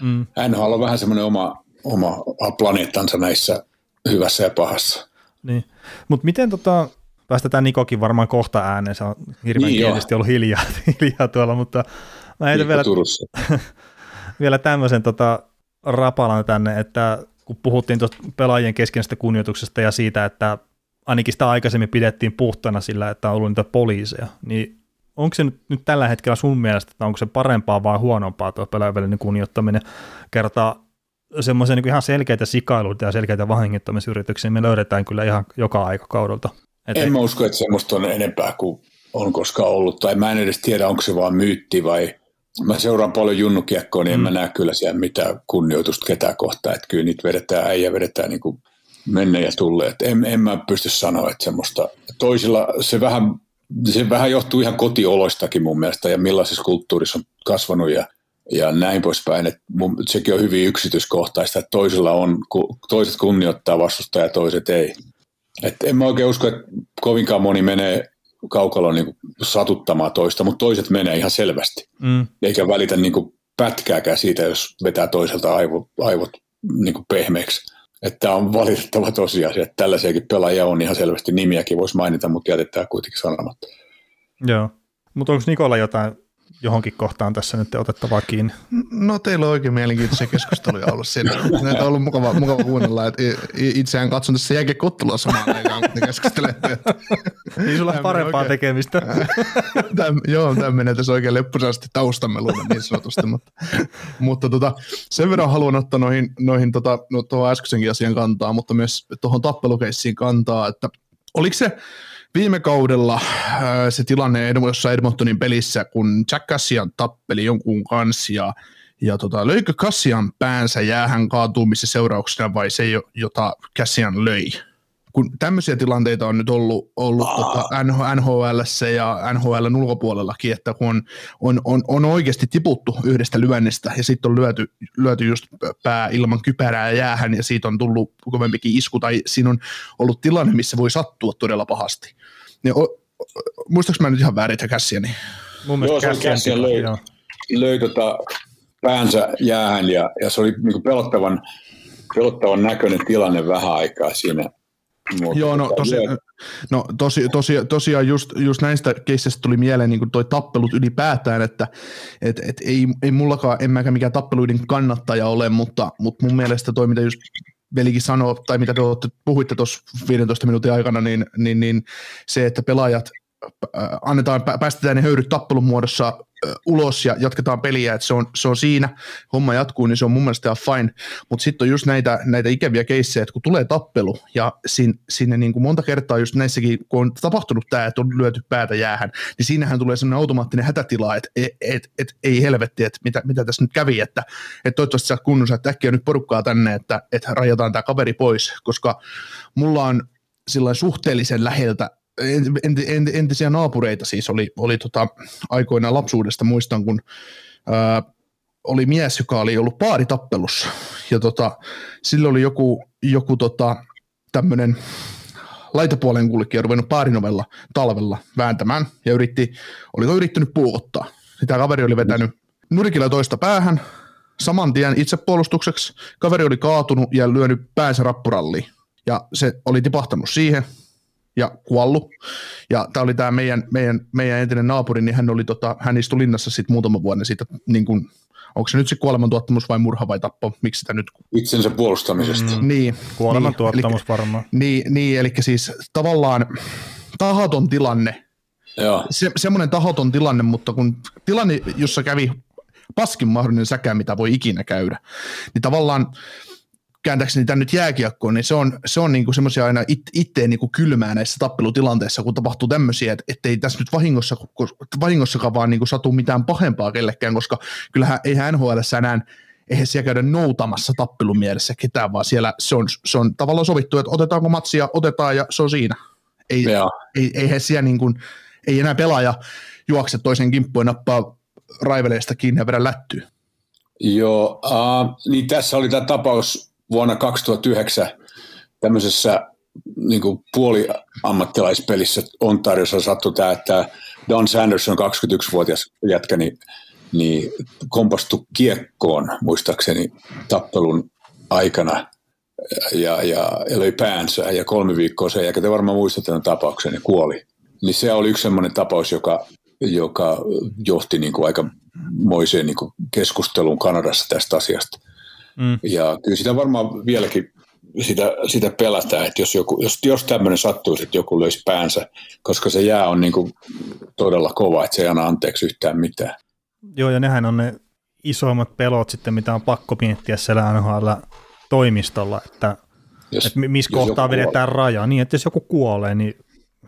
Mm. NHL on vähän semmoinen oma, oma planeettansa näissä hyvässä ja pahassa. Niin. Mutta miten tota, päästetään Nikokin varmaan kohta ääneen, se on hirveän niin kielisesti ollut hiljaa, *laughs* hiljaa tuolla, mutta mä heitän vielä, *laughs* vielä tämmöisen tota, rapalan tänne, että kun puhuttiin tuosta pelaajien keskinäisestä kunnioituksesta ja siitä, että ainakin sitä aikaisemmin pidettiin puhtana sillä, että on ollut niitä poliiseja, niin onko se nyt, nyt tällä hetkellä sun mielestä, että onko se parempaa vai huonompaa tuo pelaajien kunnioittaminen kertaa semmoisia niin ihan selkeitä sikailuita ja selkeitä vahingittamisyrityksiä me löydetään kyllä ihan joka aikakaudelta. Et en mä usko, että semmoista on enempää kuin on koskaan ollut, tai mä en edes tiedä, onko se vaan myytti vai mä seuraan paljon junnukiekkoa, niin en mm. mä näe kyllä siellä mitään kunnioitusta ketään kohtaan. Että kyllä niitä vedetään, äijä vedetään niin kuin menne ja tulle. Että en, en mä pysty sanoa, että semmoista. Toisilla se vähän, se vähän johtuu ihan kotioloistakin mun mielestä ja millaisessa kulttuurissa on kasvanut ja, ja näin poispäin. Että mun, sekin on hyvin yksityiskohtaista, että toisilla on, toiset kunnioittaa vastustajaa ja toiset ei. Et en mä oikein usko, että kovinkaan moni menee kaukaloon niin satuttamaan toista, mutta toiset menee ihan selvästi. Mm. Eikä välitä niin kuin pätkääkään siitä, jos vetää toiselta aivo, aivot niin kuin pehmeäksi. Että tämä on valitettava tosiasia, että tällaisiakin pelaajia on ihan selvästi nimiäkin voisi mainita, mutta jätetään kuitenkin sanomatta. Joo, mutta onko Nikola jotain johonkin kohtaan tässä nyt otettavaa kiinni? No teillä on oikein mielenkiintoisia keskusteluja ollut siinä. Näitä on ollut mukava, mukava kuunnella, että itseään katson tässä jääkekottelua samaan aikaan, kun te keskustelette. niin sulla on parempaa oikein, tekemistä. *laughs* Tämä, joo, tämä menee tässä oikein leppuisesti taustameluun niin sanotusti, mutta, mutta tota, sen verran haluan ottaa noihin, noihin tota, no, tuohon äskeisenkin asian kantaa, mutta myös tuohon tappelukeissiin kantaa, että oliko se, viime kaudella äh, se tilanne jossain Edmontonin pelissä, kun Jack Cassian tappeli jonkun kanssa ja, ja tota, löikö Cassian päänsä jäähän kaatumisen seurauksena vai se, jota Cassian löi? kun tämmöisiä tilanteita on nyt ollut, ollut oh. tota NHL ja NHL ulkopuolellakin, että kun on, on, on, on oikeasti tiputtu yhdestä lyönnistä ja sitten on lyöty, lyöty just pää ilman kypärää jäähän ja siitä on tullut kovempikin isku tai siinä on ollut tilanne, missä voi sattua todella pahasti. Niin, muistaaks mä nyt ihan väärin käsiä? Niin? Mun mielestä joo, käsiä löi, löi tota päänsä jäähän ja, ja se oli niin pelottavan, pelottavan näköinen tilanne vähän aikaa siinä mutta Joo, no, tosi, no tosi, tosi, tosiaan just, just näistä keisseistä tuli mieleen niin toi tappelut ylipäätään, että et, et ei, ei mullakaan, en mäkään mikään tappeluiden kannattaja ole, mutta, mutta mun mielestä toi, mitä just velikin sanoi, tai mitä te puhuitte tuossa 15 minuutin aikana, niin, niin, niin se, että pelaajat annetaan, päästetään ne höyryt tappelun muodossa ulos ja jatketaan peliä, että se on, se on siinä, homma jatkuu, niin se on mun mielestä ihan fine, mutta sitten on just näitä, näitä ikäviä keissejä, että kun tulee tappelu ja sin, sinne niin kuin monta kertaa just näissäkin, kun on tapahtunut tämä, että on lyöty päätä jäähän, niin siinähän tulee sellainen automaattinen hätätila, että et, et, et, ei helvetti, että mitä, mitä tässä nyt kävi, että et toivottavasti sä kunnossa, että äkkiä nyt porukkaa tänne, että et rajataan tämä kaveri pois, koska mulla on sillä suhteellisen läheltä entisiä naapureita siis oli, oli tota, aikoinaan lapsuudesta muistan, kun ää, oli mies, joka oli ollut paaritappelussa ja tota, sillä oli joku, joku tota, tämmöinen laitapuolen kulkija ruvennut paarinovella talvella vääntämään ja yritti, oliko yrittänyt puukottaa. Sitä kaveri oli vetänyt nurkilla toista päähän saman tien itsepuolustukseksi. Kaveri oli kaatunut ja lyönyt päänsä rappuralliin. Ja se oli tipahtanut siihen, ja kuollut. Ja tämä oli tämä meidän, meidän, meidän entinen naapuri, niin hän, oli tota, hän istui linnassa sitten muutama vuoden siitä, niin kuin, onko se nyt se kuolemantuottamus vai murha vai tappo, miksi sitä nyt... Itsensä puolustamisesta. Mm, niin. Kuolemantuottamus niin, varmaan. Niin, niin, eli siis tavallaan tahaton tilanne, Joo. Se, semmoinen tahaton tilanne, mutta kun tilanne, jossa kävi paskin mahdollinen säkä, mitä voi ikinä käydä, niin tavallaan kääntääkseni tämän nyt jääkiekkoon, niin se on, se on niinku semmoisia aina it, itteen niinku kylmää näissä tappelutilanteissa, kun tapahtuu tämmöisiä, että ettei tässä nyt vahingossa, vahingossakaan vaan niinku satu mitään pahempaa kellekään, koska kyllähän eihän NHL enää eihän siellä käydä noutamassa tappelun mielessä ketään, vaan siellä se on, se on tavallaan sovittu, että otetaanko matsia, otetaan ja se on siinä. Ei, ei, eihän siellä niin kuin, ei enää pelaaja juokse toisen kimppuun nappaa raiveleista kiinni ja vedä lättyä. Joo, uh, niin tässä oli tämä tapaus vuonna 2009 tämmöisessä niin kuin puoliammattilaispelissä Ontariossa sattui tämä, että Don Sanderson, 21-vuotias jätkä, niin, niin kompastui kiekkoon muistaakseni tappelun aikana ja, ja, ja löi päänsä ja kolme viikkoa sen jälkeen, te varmaan muistatte tämän tapauksen, niin kuoli. Niin se oli yksi sellainen tapaus, joka, joka johti niin kuin aika moiseen niin kuin keskusteluun Kanadassa tästä asiasta. Mm. Ja kyllä sitä varmaan vieläkin sitä, sitä pelätään, että jos, joku, jos, jos tämmöinen sattuisi, että joku löisi päänsä, koska se jää on niin kuin todella kova, että se ei anna anteeksi yhtään mitään. Joo, ja nehän on ne isoimmat pelot sitten, mitä on pakko miettiä siellä NHL-toimistolla, että, jos, että missä kohtaa vedetään kuolee. raja, niin että jos joku kuolee, niin...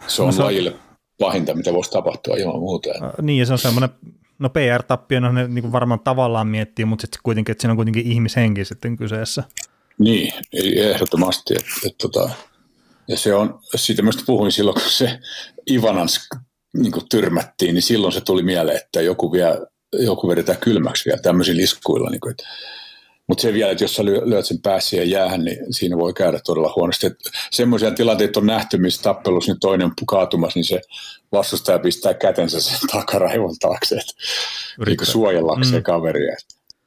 Se on no, lajille pahinta, mitä voisi tapahtua ilman muuta. Niin, ja se on semmoinen No PR-tappiona ne niin varmaan tavallaan miettii, mutta sitten kuitenkin, että siinä on kuitenkin ihmishenki sitten kyseessä. Niin, ehdottomasti. Että, että, tota, ja se on, siitä myös puhuin silloin, kun se Ivanans niin tyrmättiin, niin silloin se tuli mieleen, että joku, vielä, joku vedetään kylmäksi vielä tämmöisillä iskuilla. Niin kuin, että, mutta se vielä, että jos sä lyöt sen päässä siihen jäähän, niin siinä voi käydä todella huonosti. semmoisia tilanteita on nähty, missä tappelussa niin toinen on kaatumassa, niin se vastustaja pistää kätensä sen takaraivon taakse, että niin suojellakseen mm. kaveria.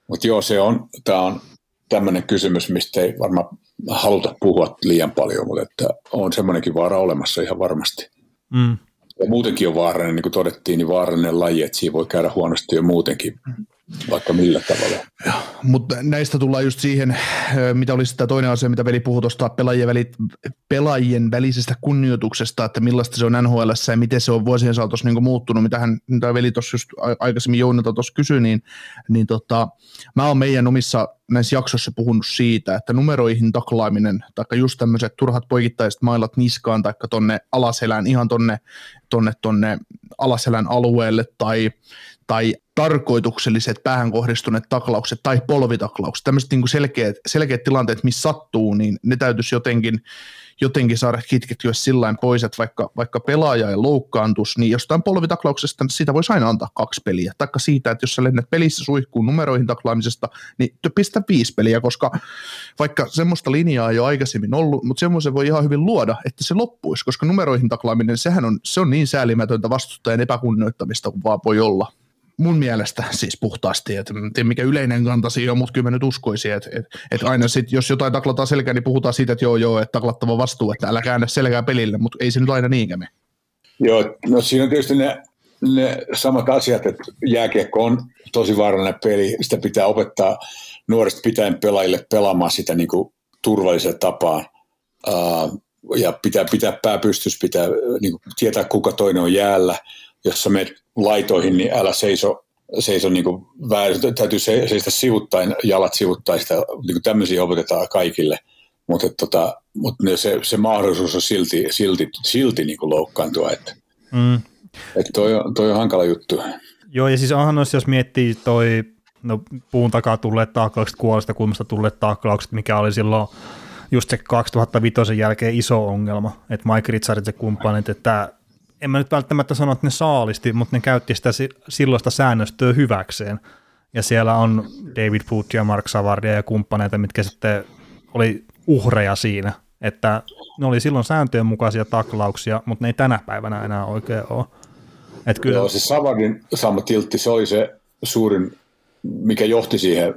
Mutta joo, se on, tämä on tämmöinen kysymys, mistä ei varmaan haluta puhua liian paljon, mutta että on semmoinenkin vaara olemassa ihan varmasti. Mm. Ja muutenkin on vaarallinen, niin kuin todettiin, niin vaarallinen laji, että siinä voi käydä huonosti jo muutenkin vaikka millä tavalla. Mutta näistä tullaan just siihen, mitä olisi tämä toinen asia, mitä veli puhui tuosta pelaajien, väli, pelaajien välisestä kunnioituksesta, että millaista se on NHL ja miten se on vuosien saatossa niin muuttunut, mitä hän, mitä veli tuossa just aikaisemmin Jounilta tuossa kysyi, niin, niin tota, mä oon meidän omissa näissä jaksoissa puhunut siitä, että numeroihin taklaaminen, tai just tämmöiset turhat poikittaiset mailat niskaan, tai tonne alaselään, ihan tonne, tonne, tonne alaselän alueelle, tai tai tarkoitukselliset päähän kohdistuneet taklaukset tai polvitaklaukset, tämmöiset niin selkeät, selkeät tilanteet, missä sattuu, niin ne täytyisi jotenkin, jotenkin saada kitkettyä sillä pois, että vaikka, vaikka pelaaja ei loukkaantus, niin jostain polvitaklauksesta siitä voisi aina antaa kaksi peliä. Taikka siitä, että jos sä lennät pelissä suihkuun numeroihin taklaamisesta, niin pistä viisi peliä, koska vaikka semmoista linjaa ei ole aikaisemmin ollut, mutta semmoisen voi ihan hyvin luoda, että se loppuisi, koska numeroihin taklaaminen, sehän on, se on niin säälimätöntä vastustajan epäkunnioittamista kuin vaan voi olla mun mielestä siis puhtaasti, että en tiedä mikä yleinen kanta siinä on, mutta kyllä mä nyt uskoisin, että, että, että aina sit, jos jotain taklataan selkään, niin puhutaan siitä, että joo joo, että taklattava vastuu, että älä käännä selkää pelille, mutta ei se nyt aina niin käy. Joo, no siinä on tietysti ne, ne samat asiat, että jääkiekko on tosi vaarallinen peli, sitä pitää opettaa nuorista pitäen pelaajille pelaamaan sitä niin kuin turvallisella tapaan. Uh, ja pitää pitää pää pystys, pitää niin kuin, tietää kuka toinen on jäällä. Jos sä menet laitoihin, niin älä seiso, seiso niin kuin väärin, täytyy seistä sivuttain, jalat sivuttain, sitä, niin kuin tämmöisiä opetetaan kaikille. Mutta tota, mut se, se, mahdollisuus on silti, silti, silti niin kuin loukkaantua, että mm. et toi, toi on hankala juttu. Joo, ja siis onhan jos miettii toi no, puun takaa tulleet taklaukset, kuolesta kulmasta tulleet taklaukset, mikä oli silloin just se 2005 jälkeen iso ongelma, että Mike Ritsarit ja kumppanit, että en mä nyt välttämättä sano, että ne saalisti, mutta ne käytti sitä silloista säännöstöä hyväkseen. Ja siellä on David Pooch ja Mark Savardia ja kumppaneita, mitkä sitten oli uhreja siinä, että ne oli silloin sääntöjen mukaisia taklauksia, mutta ne ei tänä päivänä enää oikein ole. Et kyllä... Joo, se Savardin saama tiltti, se oli se suurin, mikä johti siihen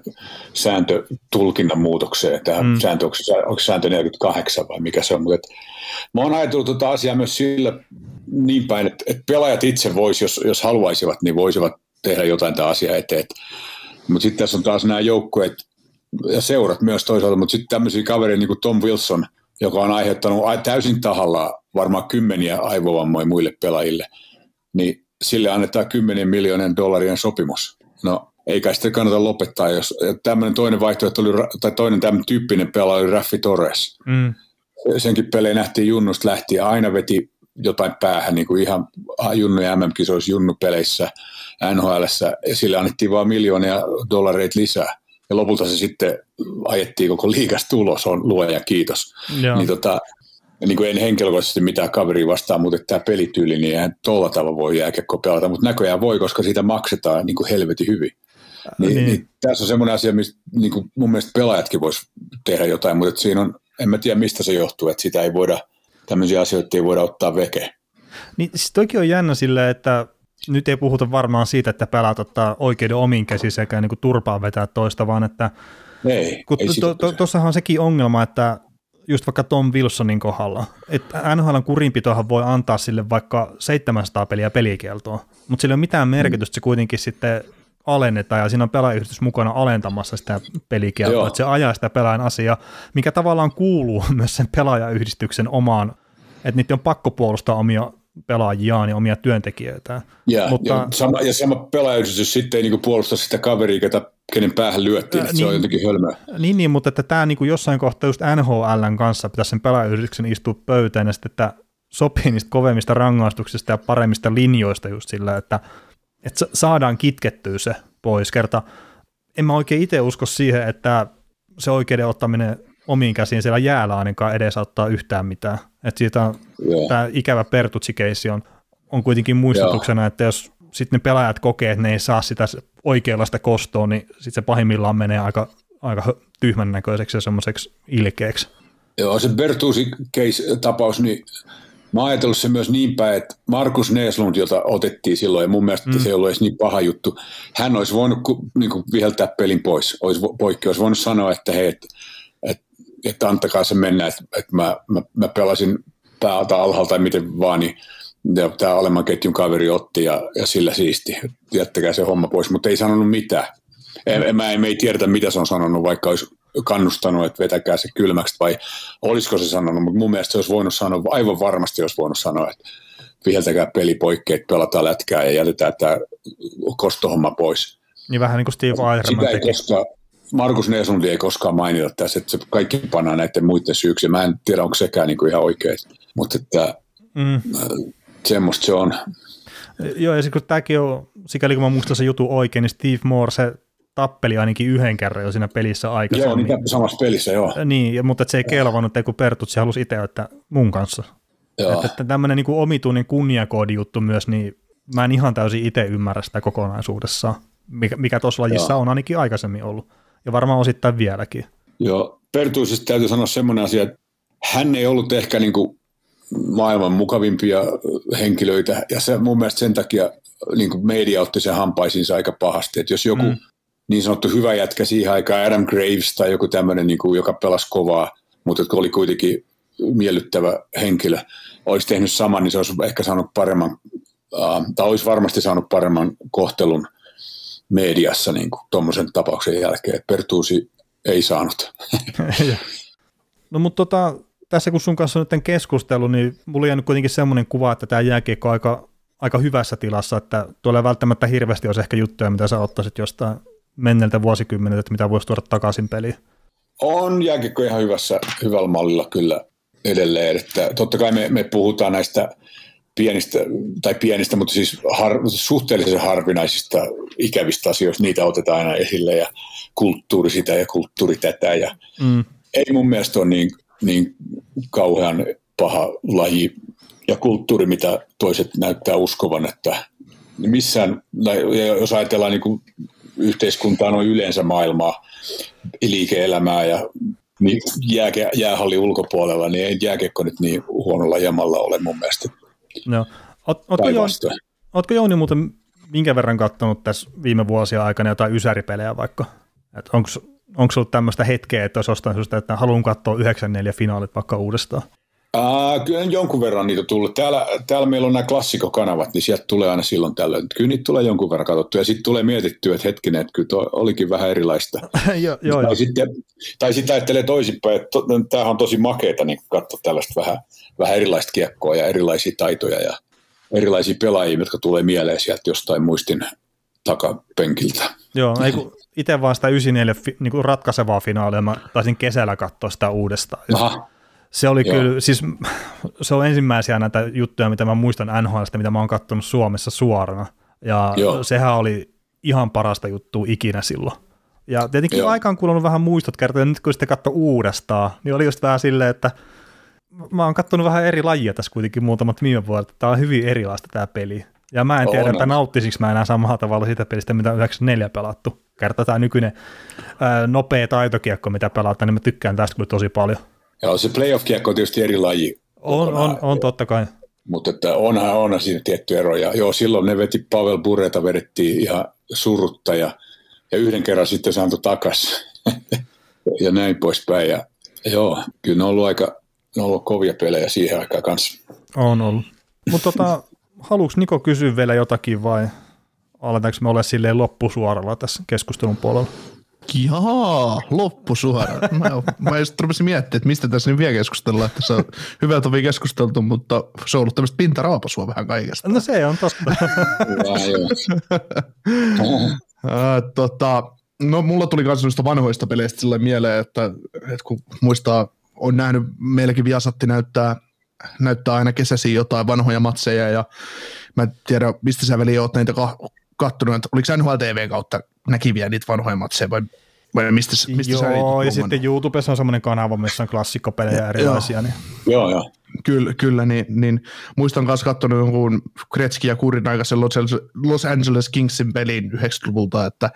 sääntötulkinnan muutokseen. Tähän mm. sääntö, onko, onko sääntö 48 vai mikä se on, mutta et, mä oon ajatellut tuota asiaa myös sillä niin päin, että, että pelaajat itse vois, jos, jos haluaisivat, niin voisivat tehdä jotain tämä asia eteen. Mutta sitten tässä on taas nämä joukkueet ja seurat myös toisaalta, mutta sitten tämmöisiä kavereita niin kuin Tom Wilson, joka on aiheuttanut täysin tahalla varmaan kymmeniä aivovammoja muille pelaajille, niin sille annetaan kymmenien miljoonien dollarien sopimus. No eikä sitä kannata lopettaa, jos tämmöinen toinen vaihtoehto oli, tai toinen tämmöinen tyyppinen pelaaja oli Raffi Torres. Mm. Senkin pelejä nähtiin junnusta lähtien, aina veti jotain päähän niin kuin ihan junnu- ja MM-kisoissa junnupeleissä NHL, ja sille annettiin vain miljoonia dollareita lisää. Ja lopulta se sitten ajettiin koko liikas tulos, on luoja kiitos. Joo. Niin tota, niin kuin en henkilökohtaisesti mitään kaveria vastaan, mutta tämä pelityyli, niin eihän tuolla tavalla voi jääkiekko pelata, mutta näköjään voi, koska siitä maksetaan niin kuin helvetin hyvin. Niin, niin. Niin, tässä on semmoinen asia, mistä niin kuin mun mielestä pelaajatkin vois tehdä jotain, mutta siinä on, en mä tiedä mistä se johtuu, että sitä ei voida – tämmöisiä asioita ei voida ottaa veke. Niin siis toki on jännä sille, että nyt ei puhuta varmaan siitä, että pelaat ottaa oikeuden omiin käsiin sekä niin kuin turpaan vetää toista, vaan että ei, kun ei to, to, tuossahan on sekin ongelma, että just vaikka Tom Wilsonin kohdalla, että NHLn kurinpitohan voi antaa sille vaikka 700 peliä pelikieltoa, mutta sillä ei ole mitään merkitystä, se kuitenkin sitten alennetaan ja siinä on pelaajayhdistys mukana alentamassa sitä pelikieltoa, että se ajaa sitä pelaajan asiaa, mikä tavallaan kuuluu *laughs* myös sen pelaajayhdistyksen omaan, että niiden on pakko puolustaa omia pelaajiaan ja omia työntekijöitään. Ja, Mutta, ja, sama, ja sama pelaajayhdistys sitten ei niinku puolusta sitä kaveria, ketä, kenen päähän lyöttiin, että niin, se on niin. jotenkin hölmöä. Niin, niin mutta että tämä niinku jossain kohtaa just NHLn kanssa pitäisi sen pelaajayhdistyksen istua pöytään ja sitten, että sopii niistä kovemmista rangaistuksista ja paremmista linjoista just sillä, että että saadaan kitkettyä se pois. Kerta en mä oikein itse usko siihen, että se oikeuden ottaminen omiin käsiin siellä jäällä ainakaan edesauttaa yhtään mitään. Että siitä on, tämä ikävä Pertutsi-keissi on, on kuitenkin muistutuksena, Joo. että jos sitten ne pelaajat kokee, että ne ei saa sitä oikeanlaista kostoa, niin sitten se pahimmillaan menee aika, aika tyhmän näköiseksi ja semmoiseksi ilkeäksi. Joo, se Bertusi-tapaus, niin mä oon ajatellut se myös niin päin, että Markus Neeslund, jota otettiin silloin, ja mun mielestä mm. se ei ollut edes niin paha juttu, hän olisi voinut niin kuin, viheltää pelin pois, olisi, poikki, olisi voinut sanoa, että hei, että, että, että antakaa se mennä, että, että mä, mä, mä pelasin päältä alhaalta tai miten vaan, niin ja tämä alemman ketjun kaveri otti ja, ja sillä siisti, jättäkää se homma pois, mutta ei sanonut mitään. En, mä, me ei tiedetä, mitä se on sanonut, vaikka olisi kannustanut, että vetäkää se kylmäksi, vai olisiko se sanonut, mutta mun mielestä se olisi voinut sanoa, aivan varmasti olisi voinut sanoa, että viheltäkää peli poikki, että pelataan lätkää ja jätetään tämä kostohomma pois. Niin vähän niin kuin Steve Eicherman teki. Koskaan, Markus Neesundi ei koskaan mainita tässä, että se kaikki pannaan näiden muiden syyksi. Mä en tiedä, onko sekään niin kuin ihan oikein, mutta että mm. semmoista se on. Joo, ja kun tämäkin on, sikäli kun mä muistan se jutu oikein, niin Steve Moore, se tappeli ainakin yhden kerran jo siinä pelissä aikaisemmin. Joo, niin samassa pelissä, joo. Niin, mutta se ei kelvannut, kun Pertutsi halusi itse että mun kanssa. Joo. Että, että tämmöinen niin omituinen kunniakoodi juttu myös, niin mä en ihan täysin itse ymmärrä sitä kokonaisuudessaan, mikä, mikä tuossa lajissa joo. on ainakin aikaisemmin ollut. Ja varmaan osittain vieläkin. Joo, Pertuisista täytyy sanoa semmoinen asia, että hän ei ollut ehkä niin kuin maailman mukavimpia henkilöitä, ja se mun mielestä sen takia niin kuin media otti sen hampaisiinsa aika pahasti, että jos joku mm niin sanottu hyvä jätkä siihen aikaan, Adam Graves tai joku tämmöinen, niin kuin, joka pelasi kovaa, mutta oli kuitenkin miellyttävä henkilö, olisi tehnyt saman, niin se olisi ehkä saanut paremman, äh, tai olisi varmasti saanut paremman kohtelun mediassa niin tuommoisen tapauksen jälkeen. Pertuusi ei saanut. *laughs* no mutta tota, tässä kun sun kanssa on nyt keskustelu, niin mulla on kuitenkin semmoinen kuva, että tämä jääkiekko aika, aika hyvässä tilassa, että tuolla välttämättä hirveästi olisi ehkä juttuja, mitä sä ottaisit jostain menneiltä vuosikymmeniltä, mitä voisi tuoda takaisin peliin? On jääkiekko ihan hyvässä, hyvällä mallilla kyllä edelleen. Että totta kai me, me puhutaan näistä pienistä, tai pienistä, mutta siis har, suhteellisen harvinaisista ikävistä asioista, niitä otetaan aina esille ja kulttuuri sitä ja kulttuuri tätä. Ja mm. Ei mun mielestä ole niin, niin kauhean paha laji ja kulttuuri, mitä toiset näyttää uskovan, että missään, jos ajatellaan niin kuin yhteiskuntaa noin yleensä maailmaa, liike-elämää ja niin jää, jäähalli ulkopuolella, niin ei jääkiekko nyt niin huonolla jamalla ole mun mielestä. No. Oot, ootko, Jouni, ootko Jouni muuten minkä verran katsonut tässä viime vuosia aikana jotain ysäripelejä vaikka? Onko ollut tämmöistä hetkeä, että olisi ostanut sitä, että haluan katsoa 94 finaalit vaikka uudestaan? Uh, kyllä jonkun verran niitä tullut. Täällä, täällä meillä on nämä klassikokanavat, niin sieltä tulee aina silloin tällöin. Kyllä niitä tulee jonkun verran katsottu ja sitten tulee mietittyä, että hetkinen, että kyllä toi olikin vähän erilaista. *laughs* jo, jo, tai, sitten, tai sitten ajattelee toisinpäin, että to, tämähän on tosi makeeta niin katsoa tällaista vähän, vähän erilaista kiekkoa ja erilaisia taitoja ja erilaisia pelaajia, jotka tulee mieleen sieltä jostain muistin takapenkiltä. Joo, ei *laughs* kun itse vaan sitä 94 niin kuin ratkaisevaa finaalia, mä taisin kesällä katsoa sitä uudestaan. Aha se oli Joo. kyllä, siis se on ensimmäisiä näitä juttuja, mitä mä muistan NHLstä, mitä mä oon katsonut Suomessa suorana. Ja Joo. sehän oli ihan parasta juttua ikinä silloin. Ja tietenkin Joo. aikaan kulunut vähän muistot kertoja, nyt kun sitten katso uudestaan, niin oli just vähän silleen, että mä oon katsonut vähän eri lajia tässä kuitenkin muutamat viime vuodet. Tämä on hyvin erilaista tämä peli. Ja mä en tiedä, on. että nauttisinko mä enää samalla tavalla siitä pelistä, mitä 94 pelattu. Kerta tämä nykyinen ää, nopea taitokiekko, mitä pelataan, niin mä tykkään tästä kyllä tosi paljon. Joo, se playoff-kiekko on tietysti eri laji. On, on, on totta kai. Mutta että onhan, onhan siinä tietty ero. Ja joo, silloin ne veti Pavel Bureta, vedettiin ihan surutta ja, ja yhden kerran sitten se antoi takas *laughs* ja näin poispäin. Ja joo, kyllä ne on ollut aika ne on ollut kovia pelejä siihen aikaan kanssa. On ollut. Mutta tota, *laughs* haluatko Niko kysyä vielä jotakin vai aletaanko me olla silleen loppusuoralla tässä keskustelun puolella? Jaa, loppusuora. Mä, mä just rupesin miettimään, että mistä tässä nyt vielä keskustellaan, että se on hyvä tovi keskusteltu, mutta se on ollut tämmöistä pintaraapasua vähän kaikesta. No se on tosta. *laughs* tota, no mulla tuli myös noista vanhoista peleistä sillä mieleen, että, että kun muistaa, on nähnyt, meilläkin Viasatti näyttää, näyttää aina kesäsi jotain vanhoja matseja ja mä en tiedä, mistä sä veli oot näitä kattonut, että oliko NHL TV kautta näkiviä niitä vanhoja matseja vai, vai mistä, mistä Joo, sä ja sitten YouTubessa on semmoinen kanava, missä on klassikkopelejä erilaisia. Niin. Joo, joo. Kyllä, kyllä niin, niin muistan myös katsonut jonkun Gretzky ja Kurin aikaisen Los Angeles, Los Angeles Kingsin pelin 90-luvulta, että,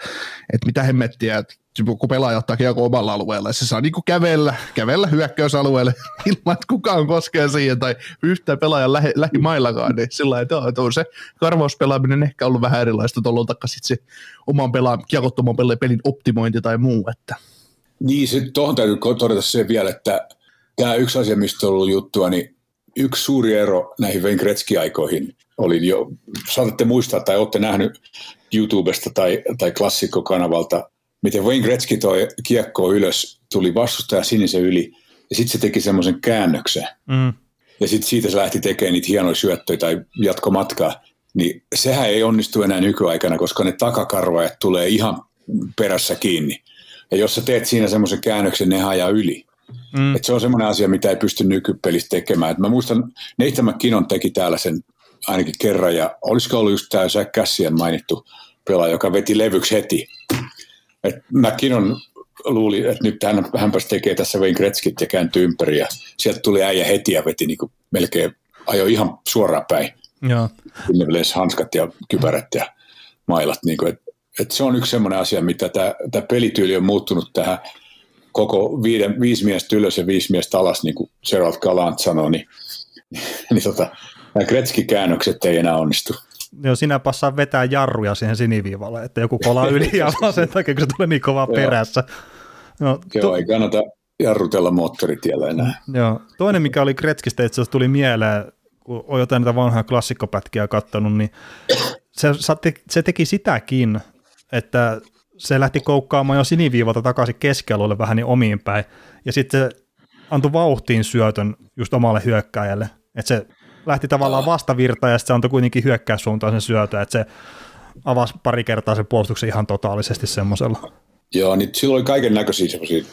että mitä hemmettiä, että kun pelaaja ottaa kiekko omalla alueella, se saa niinku kävellä, kävellä hyökkäysalueelle *laughs* ilman, että kukaan koskee siihen tai yhtään pelaajan lähi, lähimaillakaan, niin sillä lailla, että on se karvauspelaaminen ehkä ollut vähän erilaista tuolla takaisin se oman pelaa, kiekottoman pelin optimointi tai muu. Että. Niin, sitten tuohon täytyy todeta se vielä, että tämä yksi asia, mistä on ollut juttua, niin yksi suuri ero näihin Wayne Gretzky-aikoihin oli jo, saatatte muistaa tai olette nähnyt YouTubesta tai, tai klassikkokanavalta, miten Wayne Gretzky toi kiekkoa ylös, tuli vastustaja sinisen yli, ja sitten se teki semmoisen käännöksen. Mm. Ja sitten siitä se lähti tekemään niitä hienoja syöttöjä tai jatkomatkaa. Niin sehän ei onnistu enää nykyaikana, koska ne takakarvajat tulee ihan perässä kiinni. Ja jos sä teet siinä semmoisen käännöksen, ne ajaa yli. Mm. Et se on semmoinen asia, mitä ei pysty nykypelissä tekemään. Et mä muistan, Nathan McKinnon teki täällä sen ainakin kerran, ja olisiko ollut just tämä Zach Cassian mainittu pelaaja, joka veti levyksi heti. Et McKinnon luuli, että nyt hän, hänpäs tekee tässä Wayne Gretzkit ja kääntyy ympäri, ja sieltä tuli äijä heti ja veti niin kuin melkein, ajo ihan suoraan päin. Joo. hanskat ja kypärät ja mailat. Niin kuin, et, et se on yksi semmoinen asia, mitä tämä pelityyli on muuttunut tähän koko viiden, viisi miestä ylös ja viisi miestä alas, niin kuin Gerald Galant sanoi, niin, niin tota, nämä Gretzky-käännökset ei enää onnistu. Joo, sinä passaa vetää jarruja siihen siniviivalle, että joku kolaa yli ja vaan sen takia, kun se tulee niin kovaa perässä. No, Joo, tu- ei kannata jarrutella moottoritiellä enää. Joo. Toinen, mikä oli Gretzkistä, itse asiassa tuli mieleen, kun on jotain näitä vanhoja klassikkopätkiä katsonut, niin se, se teki sitäkin, että se lähti koukkaamaan jo siniviivalta takaisin keskialueelle vähän niin omiin päin, ja sitten se antoi vauhtiin syötön just omalle hyökkääjälle, että se lähti tavallaan vastavirtaan ja sitten se antoi kuitenkin hyökkäyssuuntaan sen syötön, että se avasi pari kertaa sen puolustuksen ihan totaalisesti semmoisella. Joo, niin silloin oli kaiken näköisiä semmoisia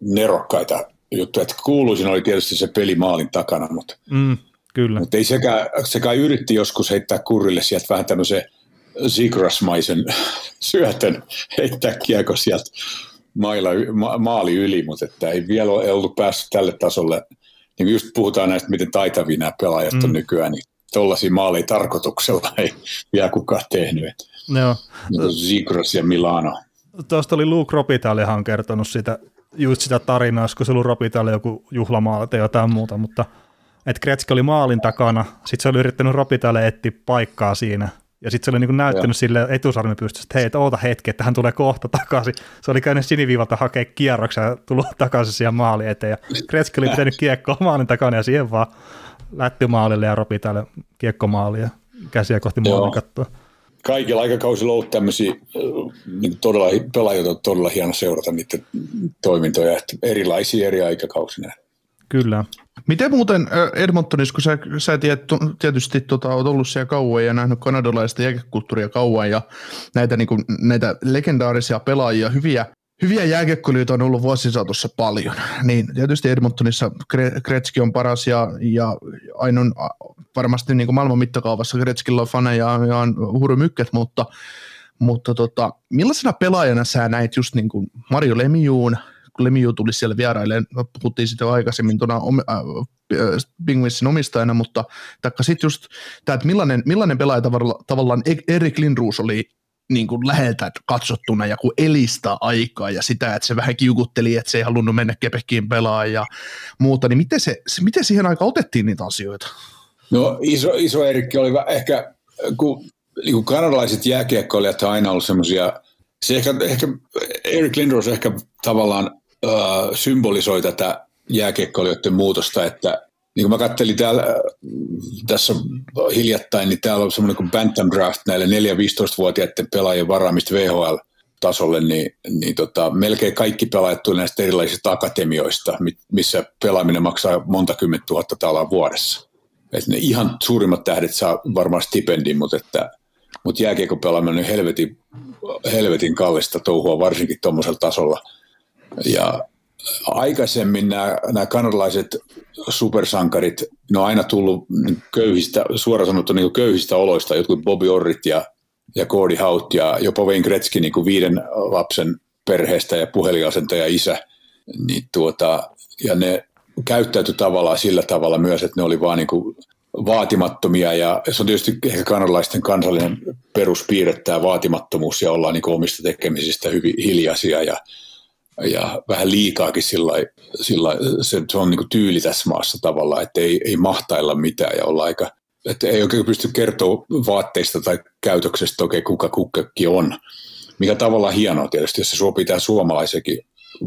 nerokkaita juttuja, että kuuluisin oli tietysti se peli maalin takana, mutta, mm, kyllä. mutta ei sekään, sekään yritti joskus heittää kurille sieltä vähän tämmöisen Zigrasmaisen syötön heittää kiekko sieltä maila, ma, maali yli, mutta että ei vielä ole ollut päässyt tälle tasolle. Niin just puhutaan näistä, miten taitavia nämä pelaajat mm. on nykyään, niin tuollaisia maaleja tarkoituksella ei vielä kukaan tehnyt. Joo. Niin Zigras ja Milano. Tuosta oli Luke Robitalihan kertonut sitä, just sitä tarinaa, kun se oli Robitali joku juhlamaali tai jotain muuta, mutta että Gretzky oli maalin takana, sitten se oli yrittänyt Robitalle etsiä paikkaa siinä, ja sitten se oli niin näyttänyt sille etusarmen pystystä, että hei, oota hetki, että hän tulee kohta takaisin. Se oli käynyt siniviivalta hakea kierroksen ja tullut takaisin siihen maali eteen. Ja Gretzky oli pitänyt kiekkoa maalin takana ja siihen vaan lätty maalille ja ropi tälle kiekkomaali ja käsiä kohti maalin kattoa. Kaikilla aikakausilla on ollut tämmöisiä niin todella, pelaajia on todella hieno seurata niiden toimintoja, että erilaisia eri aikakausina. Kyllä. Miten muuten Edmontonissa, kun sä, sä tiedät, tietysti tota, olet ollut siellä kauan ja nähnyt kanadalaista jääkekulttuuria kauan ja näitä, niin kuin, näitä legendaarisia pelaajia, hyviä, hyviä jääkiekkoilijoita on ollut vuosien saatossa paljon, niin tietysti Edmontonissa Gretzky on paras ja, ja ainoa varmasti niin kuin maailman mittakaavassa Gretzkyllä on faneja ja on hurumykket, mutta, mutta tota, millaisena pelaajana sä näit just niin kuin Mario Lemiuun, kun Lemieux tuli siellä vierailemaan, no, puhuttiin jo aikaisemmin tuona äh, Penguinsin omistajana, mutta taikka sitten just tämä, että millainen, millainen pelaaja tavallaan, tavallaan Erik Lindroos oli niin kuin läheltä katsottuna ja kun elistä aikaa ja sitä, että se vähän kiukutteli, että se ei halunnut mennä Kepekkiin pelaa ja muuta, niin miten, se, miten siihen aikaan otettiin niitä asioita? No iso, iso Erikki oli ehkä, kun niin kuin kanadalaiset jääkiekkoilijat on aina ollut semmoisia, se ehkä, ehkä Erik Lindros ehkä tavallaan äh, symbolisoi tätä jääkiekkoilijoiden muutosta, että niin kuin mä kattelin täällä, tässä hiljattain, niin täällä on semmoinen kuin Bantam Draft näille 4-15-vuotiaiden pelaajien varaamista VHL-tasolle, niin, niin tota, melkein kaikki pelaajat tulee näistä erilaisista akatemioista, missä pelaaminen maksaa monta kymmentä tuhatta talaa vuodessa. Et ne ihan suurimmat tähdet saa varmaan stipendin, mutta, että, mutta jääkiekko pelaaminen on helvetin, helvetin kallista touhua, varsinkin tuommoisella tasolla – ja aikaisemmin nämä, nämä kanadalaiset supersankarit, ne on aina tullut köyhistä, suoraan sanottu niin köyhistä oloista, jotkut Bobby Orrit ja ja Gordy Haut ja jopa Wayne Gretzky niin kuin viiden lapsen perheestä ja puhelinasentaja isä. Niin tuota, ja ne käyttäytyi tavallaan sillä tavalla myös, että ne oli vaan niin kuin vaatimattomia ja se on tietysti ehkä kanadalaisten kansallinen peruspiirre tämä vaatimattomuus ja ollaan niin omista tekemisistä hyvin hiljaisia ja, ja vähän liikaakin sillä, sillä se, se on niin tyyli tässä maassa tavallaan, että ei, ei mahtailla mitään ja olla aika, että ei oikein pysty kertoa vaatteista tai käytöksestä oikein kuka kukkakin on, mikä tavallaan hienoa tietysti, jos se sopii tähän suomalaisekin,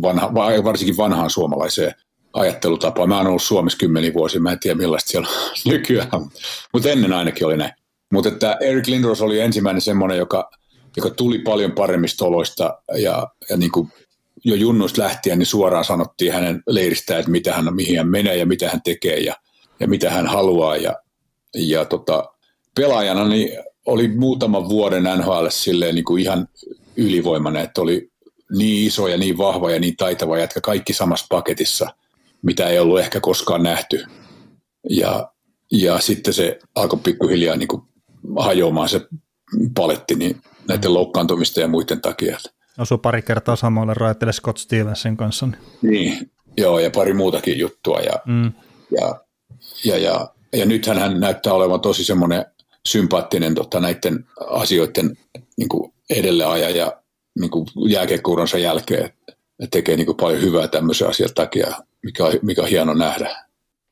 vanha, varsinkin vanhaan suomalaiseen ajattelutapaa. Mä oon ollut Suomessa kymmeniä vuosia, mä en tiedä millaista siellä on *laughs* nykyään, mutta ennen ainakin oli näin. Mutta että Eric Lindros oli ensimmäinen semmoinen, joka, joka tuli paljon paremmista oloista ja, ja niin kuin jo junnuista lähtien niin suoraan sanottiin hänen leiristään, että mitä hän, mihin hän menee ja mitä hän tekee ja, ja mitä hän haluaa. Ja, ja tota, pelaajana niin oli muutaman vuoden NHL silleen niin kuin ihan ylivoimainen, että oli niin iso ja niin vahva ja niin taitava jätkä kaikki samassa paketissa – mitä ei ollut ehkä koskaan nähty. Ja, ja sitten se alkoi pikkuhiljaa niin kuin hajoamaan se paletti niin näiden loukkaantumista ja muiden takia. Osui pari kertaa samalle rajattele Scott Stevensin kanssa. Niin. niin, joo, ja pari muutakin juttua. Ja, mm. ja, ja, ja, ja nythän hän näyttää olevan tosi semmoinen sympaattinen tota, näiden asioiden niin kuin edelleaja ja niin kuin jälkeenkuuronsa jälkeen. tekee niin kuin paljon hyvää tämmöisen asian takia mikä on, mikä on hieno nähdä.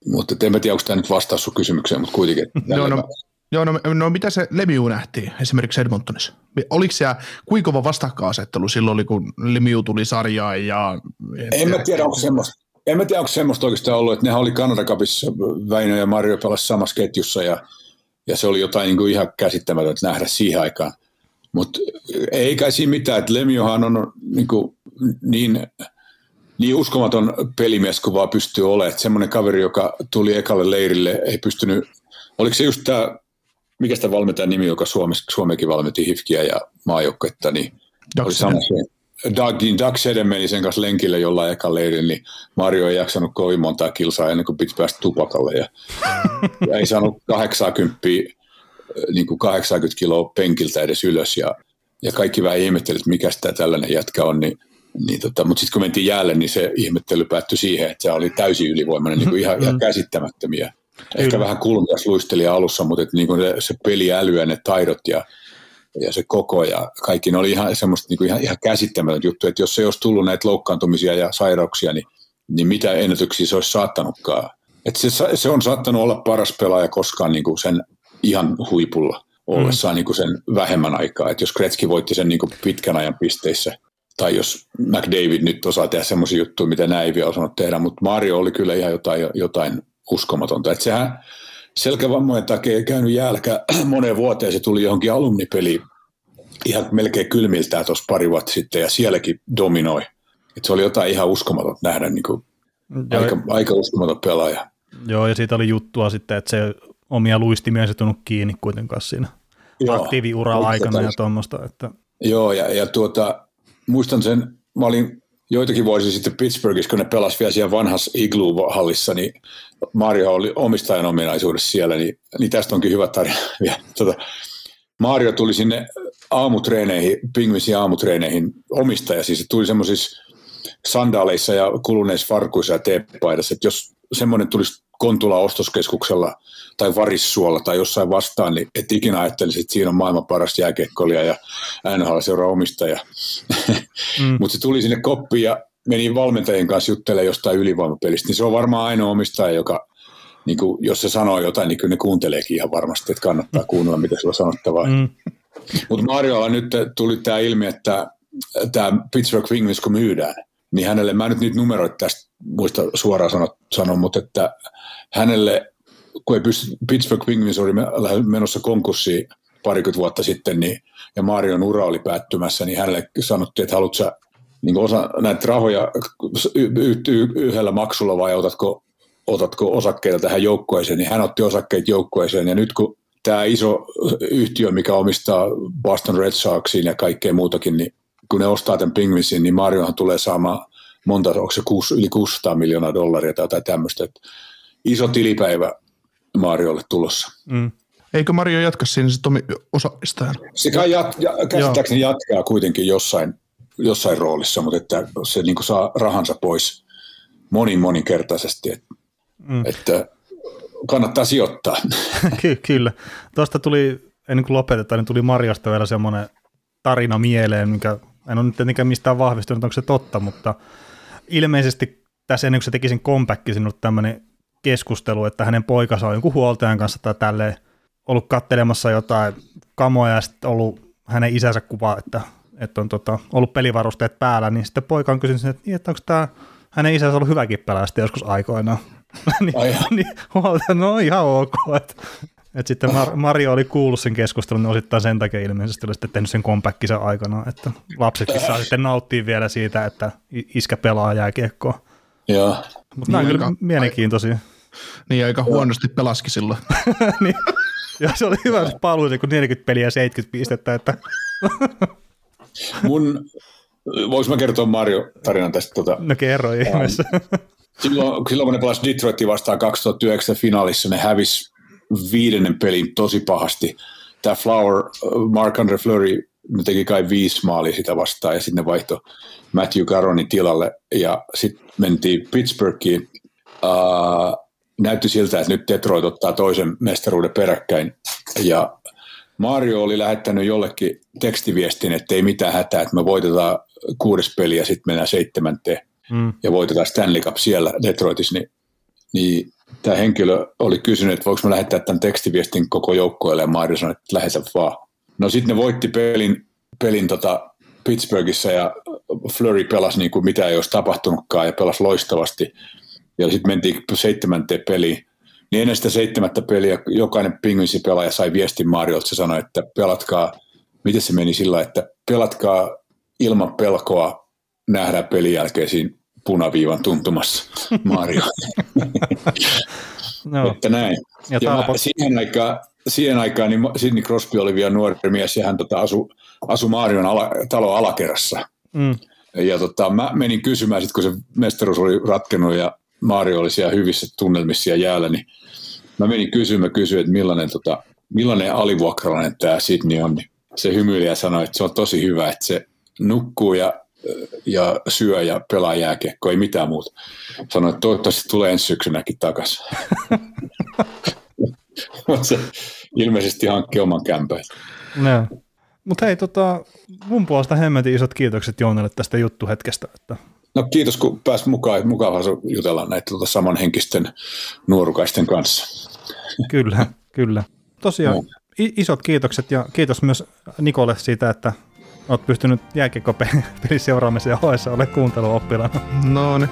Mutta en tiedä, onko tämä nyt vastaus sun kysymykseen, mutta kuitenkin. No, no, joo, no, no, mitä se Lemiu nähtiin esimerkiksi Edmontonissa? Oliko se kuinka kova vastakkainasettelu silloin, kun Lemiu tuli sarjaan? Ja, en mä tiedä, onko semmoista. En mä tiedä, onko semmoista oikeastaan ollut, että nehän oli Kanada Cupissa, Väinö ja Mario pelasi samassa ketjussa ja, ja se oli jotain niin kuin ihan käsittämätöntä nähdä siihen aikaan. Mutta ei kai siinä mitään, että Lemiohan on niin, kuin, niin niin uskomaton pelimies kuin vaan pystyy olemaan. Semmoinen kaveri, joka tuli ekalle leirille, ei pystynyt, oliko se just tämä, mikä sitä valmentajan nimi, joka Suomessa, Suomekin valmenti Hifkiä ja maajoukkuetta, niin Doug oli sama se. Doug, niin Doug Seden meni sen kanssa lenkille jollain eka leirillä, niin Mario ei jaksanut kovin montaa kilsaa ennen kuin piti päästä tupakalle. Ja, *laughs* ja ei saanut 80, niin kuin 80 kiloa penkiltä edes ylös. Ja, ja kaikki vähän ihmetteli, että mikä tämä tällainen jätkä on, niin niin tota, mutta sitten kun mentiin jäälle, niin se ihmettely päättyi siihen, että se oli täysin ylivoimainen, niin kuin ihan, mm. ihan käsittämättömiä. Ehkä Kyllä. vähän kulmias luisteli alussa, mutta että niin kuin se, se peliäly ja ne taidot ja, ja se koko ja kaikki, ne oli ihan semmoista niin kuin ihan, ihan käsittämätöntä juttu, että jos se olisi tullut näitä loukkaantumisia ja sairauksia, niin, niin mitä ennätyksiä se olisi saattanutkaan. Että se, se on saattanut olla paras pelaaja koskaan niin kuin sen ihan huipulla ollessaan mm. niin kuin sen vähemmän aikaa. Että jos Kretski voitti sen niin kuin pitkän ajan pisteissä – tai jos McDavid nyt osaa tehdä semmoisia juttuja, mitä näin ei vielä osannut tehdä, mutta Mario oli kyllä ihan jotain, jotain uskomatonta. Että sehän selkävammojen takia käynyt jälkä *clears throat* moneen vuoteen, se tuli johonkin alumnipeliin ihan melkein kylmiltään tuossa pari vuotta sitten ja sielläkin dominoi. Et se oli jotain ihan uskomatonta nähdä, niin kuin aika, aika uskomaton pelaaja. Joo, ja siitä oli juttua sitten, että se omia luistimia se tullut kiinni kuitenkaan siinä aktiiviura aikana ja tuommoista. Että... Joo, ja, ja tuota, muistan sen, mä olin joitakin vuosia sitten Pittsburghissa, kun ne pelasi vielä siellä vanhassa Igloo-hallissa, niin Mario oli omistajan ominaisuudessa siellä, niin, niin tästä onkin hyvä tarina. *laughs* Tota, Mario tuli sinne aamutreeneihin, Pingvisin aamutreeneihin omistaja, siis se tuli semmoisissa sandaaleissa ja kuluneissa farkuissa ja teepaidassa, että jos semmoinen tulisi Kontula ostoskeskuksella tai Varissuolla tai jossain vastaan, niin et ikinä ajattelisi, että siinä on maailman paras jääkiekkoilija ja NHL seuraa omistaja. Mm. Mutta se tuli sinne koppiin ja meni valmentajien kanssa juttelemaan jostain ylivoimapelistä, niin se on varmaan ainoa omistaja, joka niin kuin, jos se sanoo jotain, niin kyllä ne kuunteleekin ihan varmasti, että kannattaa kuunnella, mitä sillä on sanottavaa. Mm. Mutta Mariolla nyt tuli tämä ilmi, että tämä Pittsburgh Penguins kun myydään, niin hänelle, mä nyt niitä numeroita tästä muista suoraan sanoa, sanon, mutta että hänelle, kun ei pysty, Pittsburgh Penguins oli menossa konkurssiin parikymmentä vuotta sitten, niin, ja Marion ura oli päättymässä, niin hänelle sanottiin, että haluatko niin osa näitä rahoja yhdellä maksulla vai otatko, otatko osakkeita tähän joukkueeseen, niin hän otti osakkeet joukkueeseen, ja nyt kun tämä iso yhtiö, mikä omistaa Boston Red Soxin ja kaikkea muutakin, niin kun ne ostaa tämän Penguinsin, niin Mariohan tulee saamaan monta, onko se kuusi, yli 600 miljoonaa dollaria tai jotain tämmöistä. Että iso tilipäivä Mariolle tulossa. Mm. Eikö Mario jatka siinä se Tomi osaamistajana? Se kai jat, ja, käsittääkseni jatkaa kuitenkin jossain, jossain roolissa, mutta että se niin saa rahansa pois monin moninkertaisesti. Että, mm. että kannattaa sijoittaa. *laughs* Ky- kyllä. Tuosta tuli, ennen kuin lopetetaan, niin tuli Marjosta vielä semmoinen tarina mieleen, mikä en ole nyt tietenkään mistään vahvistunut, onko se totta, mutta ilmeisesti tässä ennen kuin se teki sen comeback, sinulle tämmöinen keskustelu, että hänen poikansa on jonkun huoltajan kanssa tai tälleen ollut kattelemassa jotain kamoja ja sitten ollut hänen isänsä kuva, että, että on tota, ollut pelivarusteet päällä, niin sitten poika on kysynyt, että, niin, että onko tämä hänen isänsä ollut hyväkin pelaa joskus aikoinaan. *laughs* niin, niin huolta, no ihan ok. Että, että sitten Mar- Mario oli kuullut sen keskustelun, niin osittain sen takia ilmeisesti oli sitten tehnyt sen kompakkinsa aikana, että lapsetkin saa sitten nauttia vielä siitä, että iskä pelaa jääkiekkoa. Joo. Mutta nämä on kyllä mielenkiintoisia. Niin aika huonosti pelaski silloin. *laughs* niin. Ja se oli hyvä se paluu, kun 40 peliä ja 70 pistettä. Että. *laughs* Mun, vois mä kertoa Mario-tarinan tästä? Tota, no kerro ihmeessä. Silloin, silloin kun ne pelasivat Detroitin vastaan 2009 finaalissa, ne hävis viidennen pelin tosi pahasti. Tämä Flower, Mark Andre Fleury, ne teki kai viisi maalia sitä vastaan ja sitten ne vaihtoi Matthew Garonin tilalle ja sitten mentiin Pittsburghiin. Uh, näytti siltä, että nyt Detroit ottaa toisen mestaruuden peräkkäin ja Mario oli lähettänyt jollekin tekstiviestin, että ei mitään hätää, että me voitetaan kuudes peli ja sitten mennään seitsemänteen mm. ja voitetaan Stanley Cup siellä Detroitissa, niin, niin tämä henkilö oli kysynyt, että voiko mä lähettää tämän tekstiviestin koko joukkueelle ja Mario sanoi, että lähetä vaan. No sitten ne voitti pelin, pelin tota Pittsburghissa ja Flurry pelasi niin kuin mitä ei olisi tapahtunutkaan ja pelasi loistavasti. Ja sitten mentiin seitsemänteen peliin. Niin ennen sitä seitsemättä peliä jokainen Penguinsin pelaaja sai viestin Mariolta. Se sanoi, että pelatkaa, miten se meni sillä, että pelatkaa ilman pelkoa nähdään pelin jälkeen siinä punaviivan tuntumassa Mario. *laughs* no. Että näin. Ja, ja mä, siihen aikaan, siihen aikaan niin Sidney Crosby oli vielä nuori mies ja hän tota, asui asu Marion ala, talon alakerrassa. Mm. Ja tota, mä menin kysymään, sit kun se mestaruus oli ratkennut ja Mario oli siellä hyvissä tunnelmissa ja jäällä, niin mä menin kysymään, kysyin, että millainen, tota, millainen alivuokralainen tämä Sidney on. Niin se hymyili ja sanoi, että se on tosi hyvä, että se nukkuu ja, ja syö ja pelaa jääkiekko, ei mitään muuta. Sanoin, että toivottavasti tulee ensi syksynäkin takaisin. *laughs* Mutta *laughs* se ilmeisesti hankki oman kämpän. No. Mutta hei, tota, mun puolesta hemmetin isot kiitokset Joonelle tästä juttuhetkestä. Että... No kiitos, kun pääsit mukaan. Mukavaa jutella näitä tota, samanhenkisten nuorukaisten kanssa. Kyllä, kyllä. Tosiaan no. isot kiitokset ja kiitos myös Nikolle siitä, että olet pystynyt jääkiekkopelin *laughs* seuraamisen ja hoessa ole kuunteluoppilana. No niin,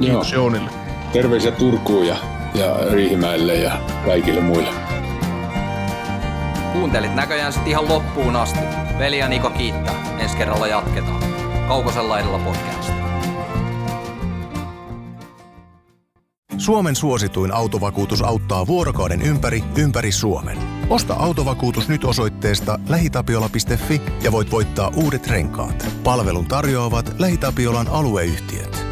kiitos Joo. Joonille. Terveisiä Turkuun ja, ja Riihimäelle ja kaikille muille. Kuuntelit näköjään sitten ihan loppuun asti. Veli ja Niko kiittää. Ensi kerralla jatketaan. Kaukosella edellä podcast. Suomen suosituin autovakuutus auttaa vuorokauden ympäri, ympäri Suomen. Osta autovakuutus nyt osoitteesta lähitapiola.fi ja voit voittaa uudet renkaat. Palvelun tarjoavat LähiTapiolan alueyhtiöt.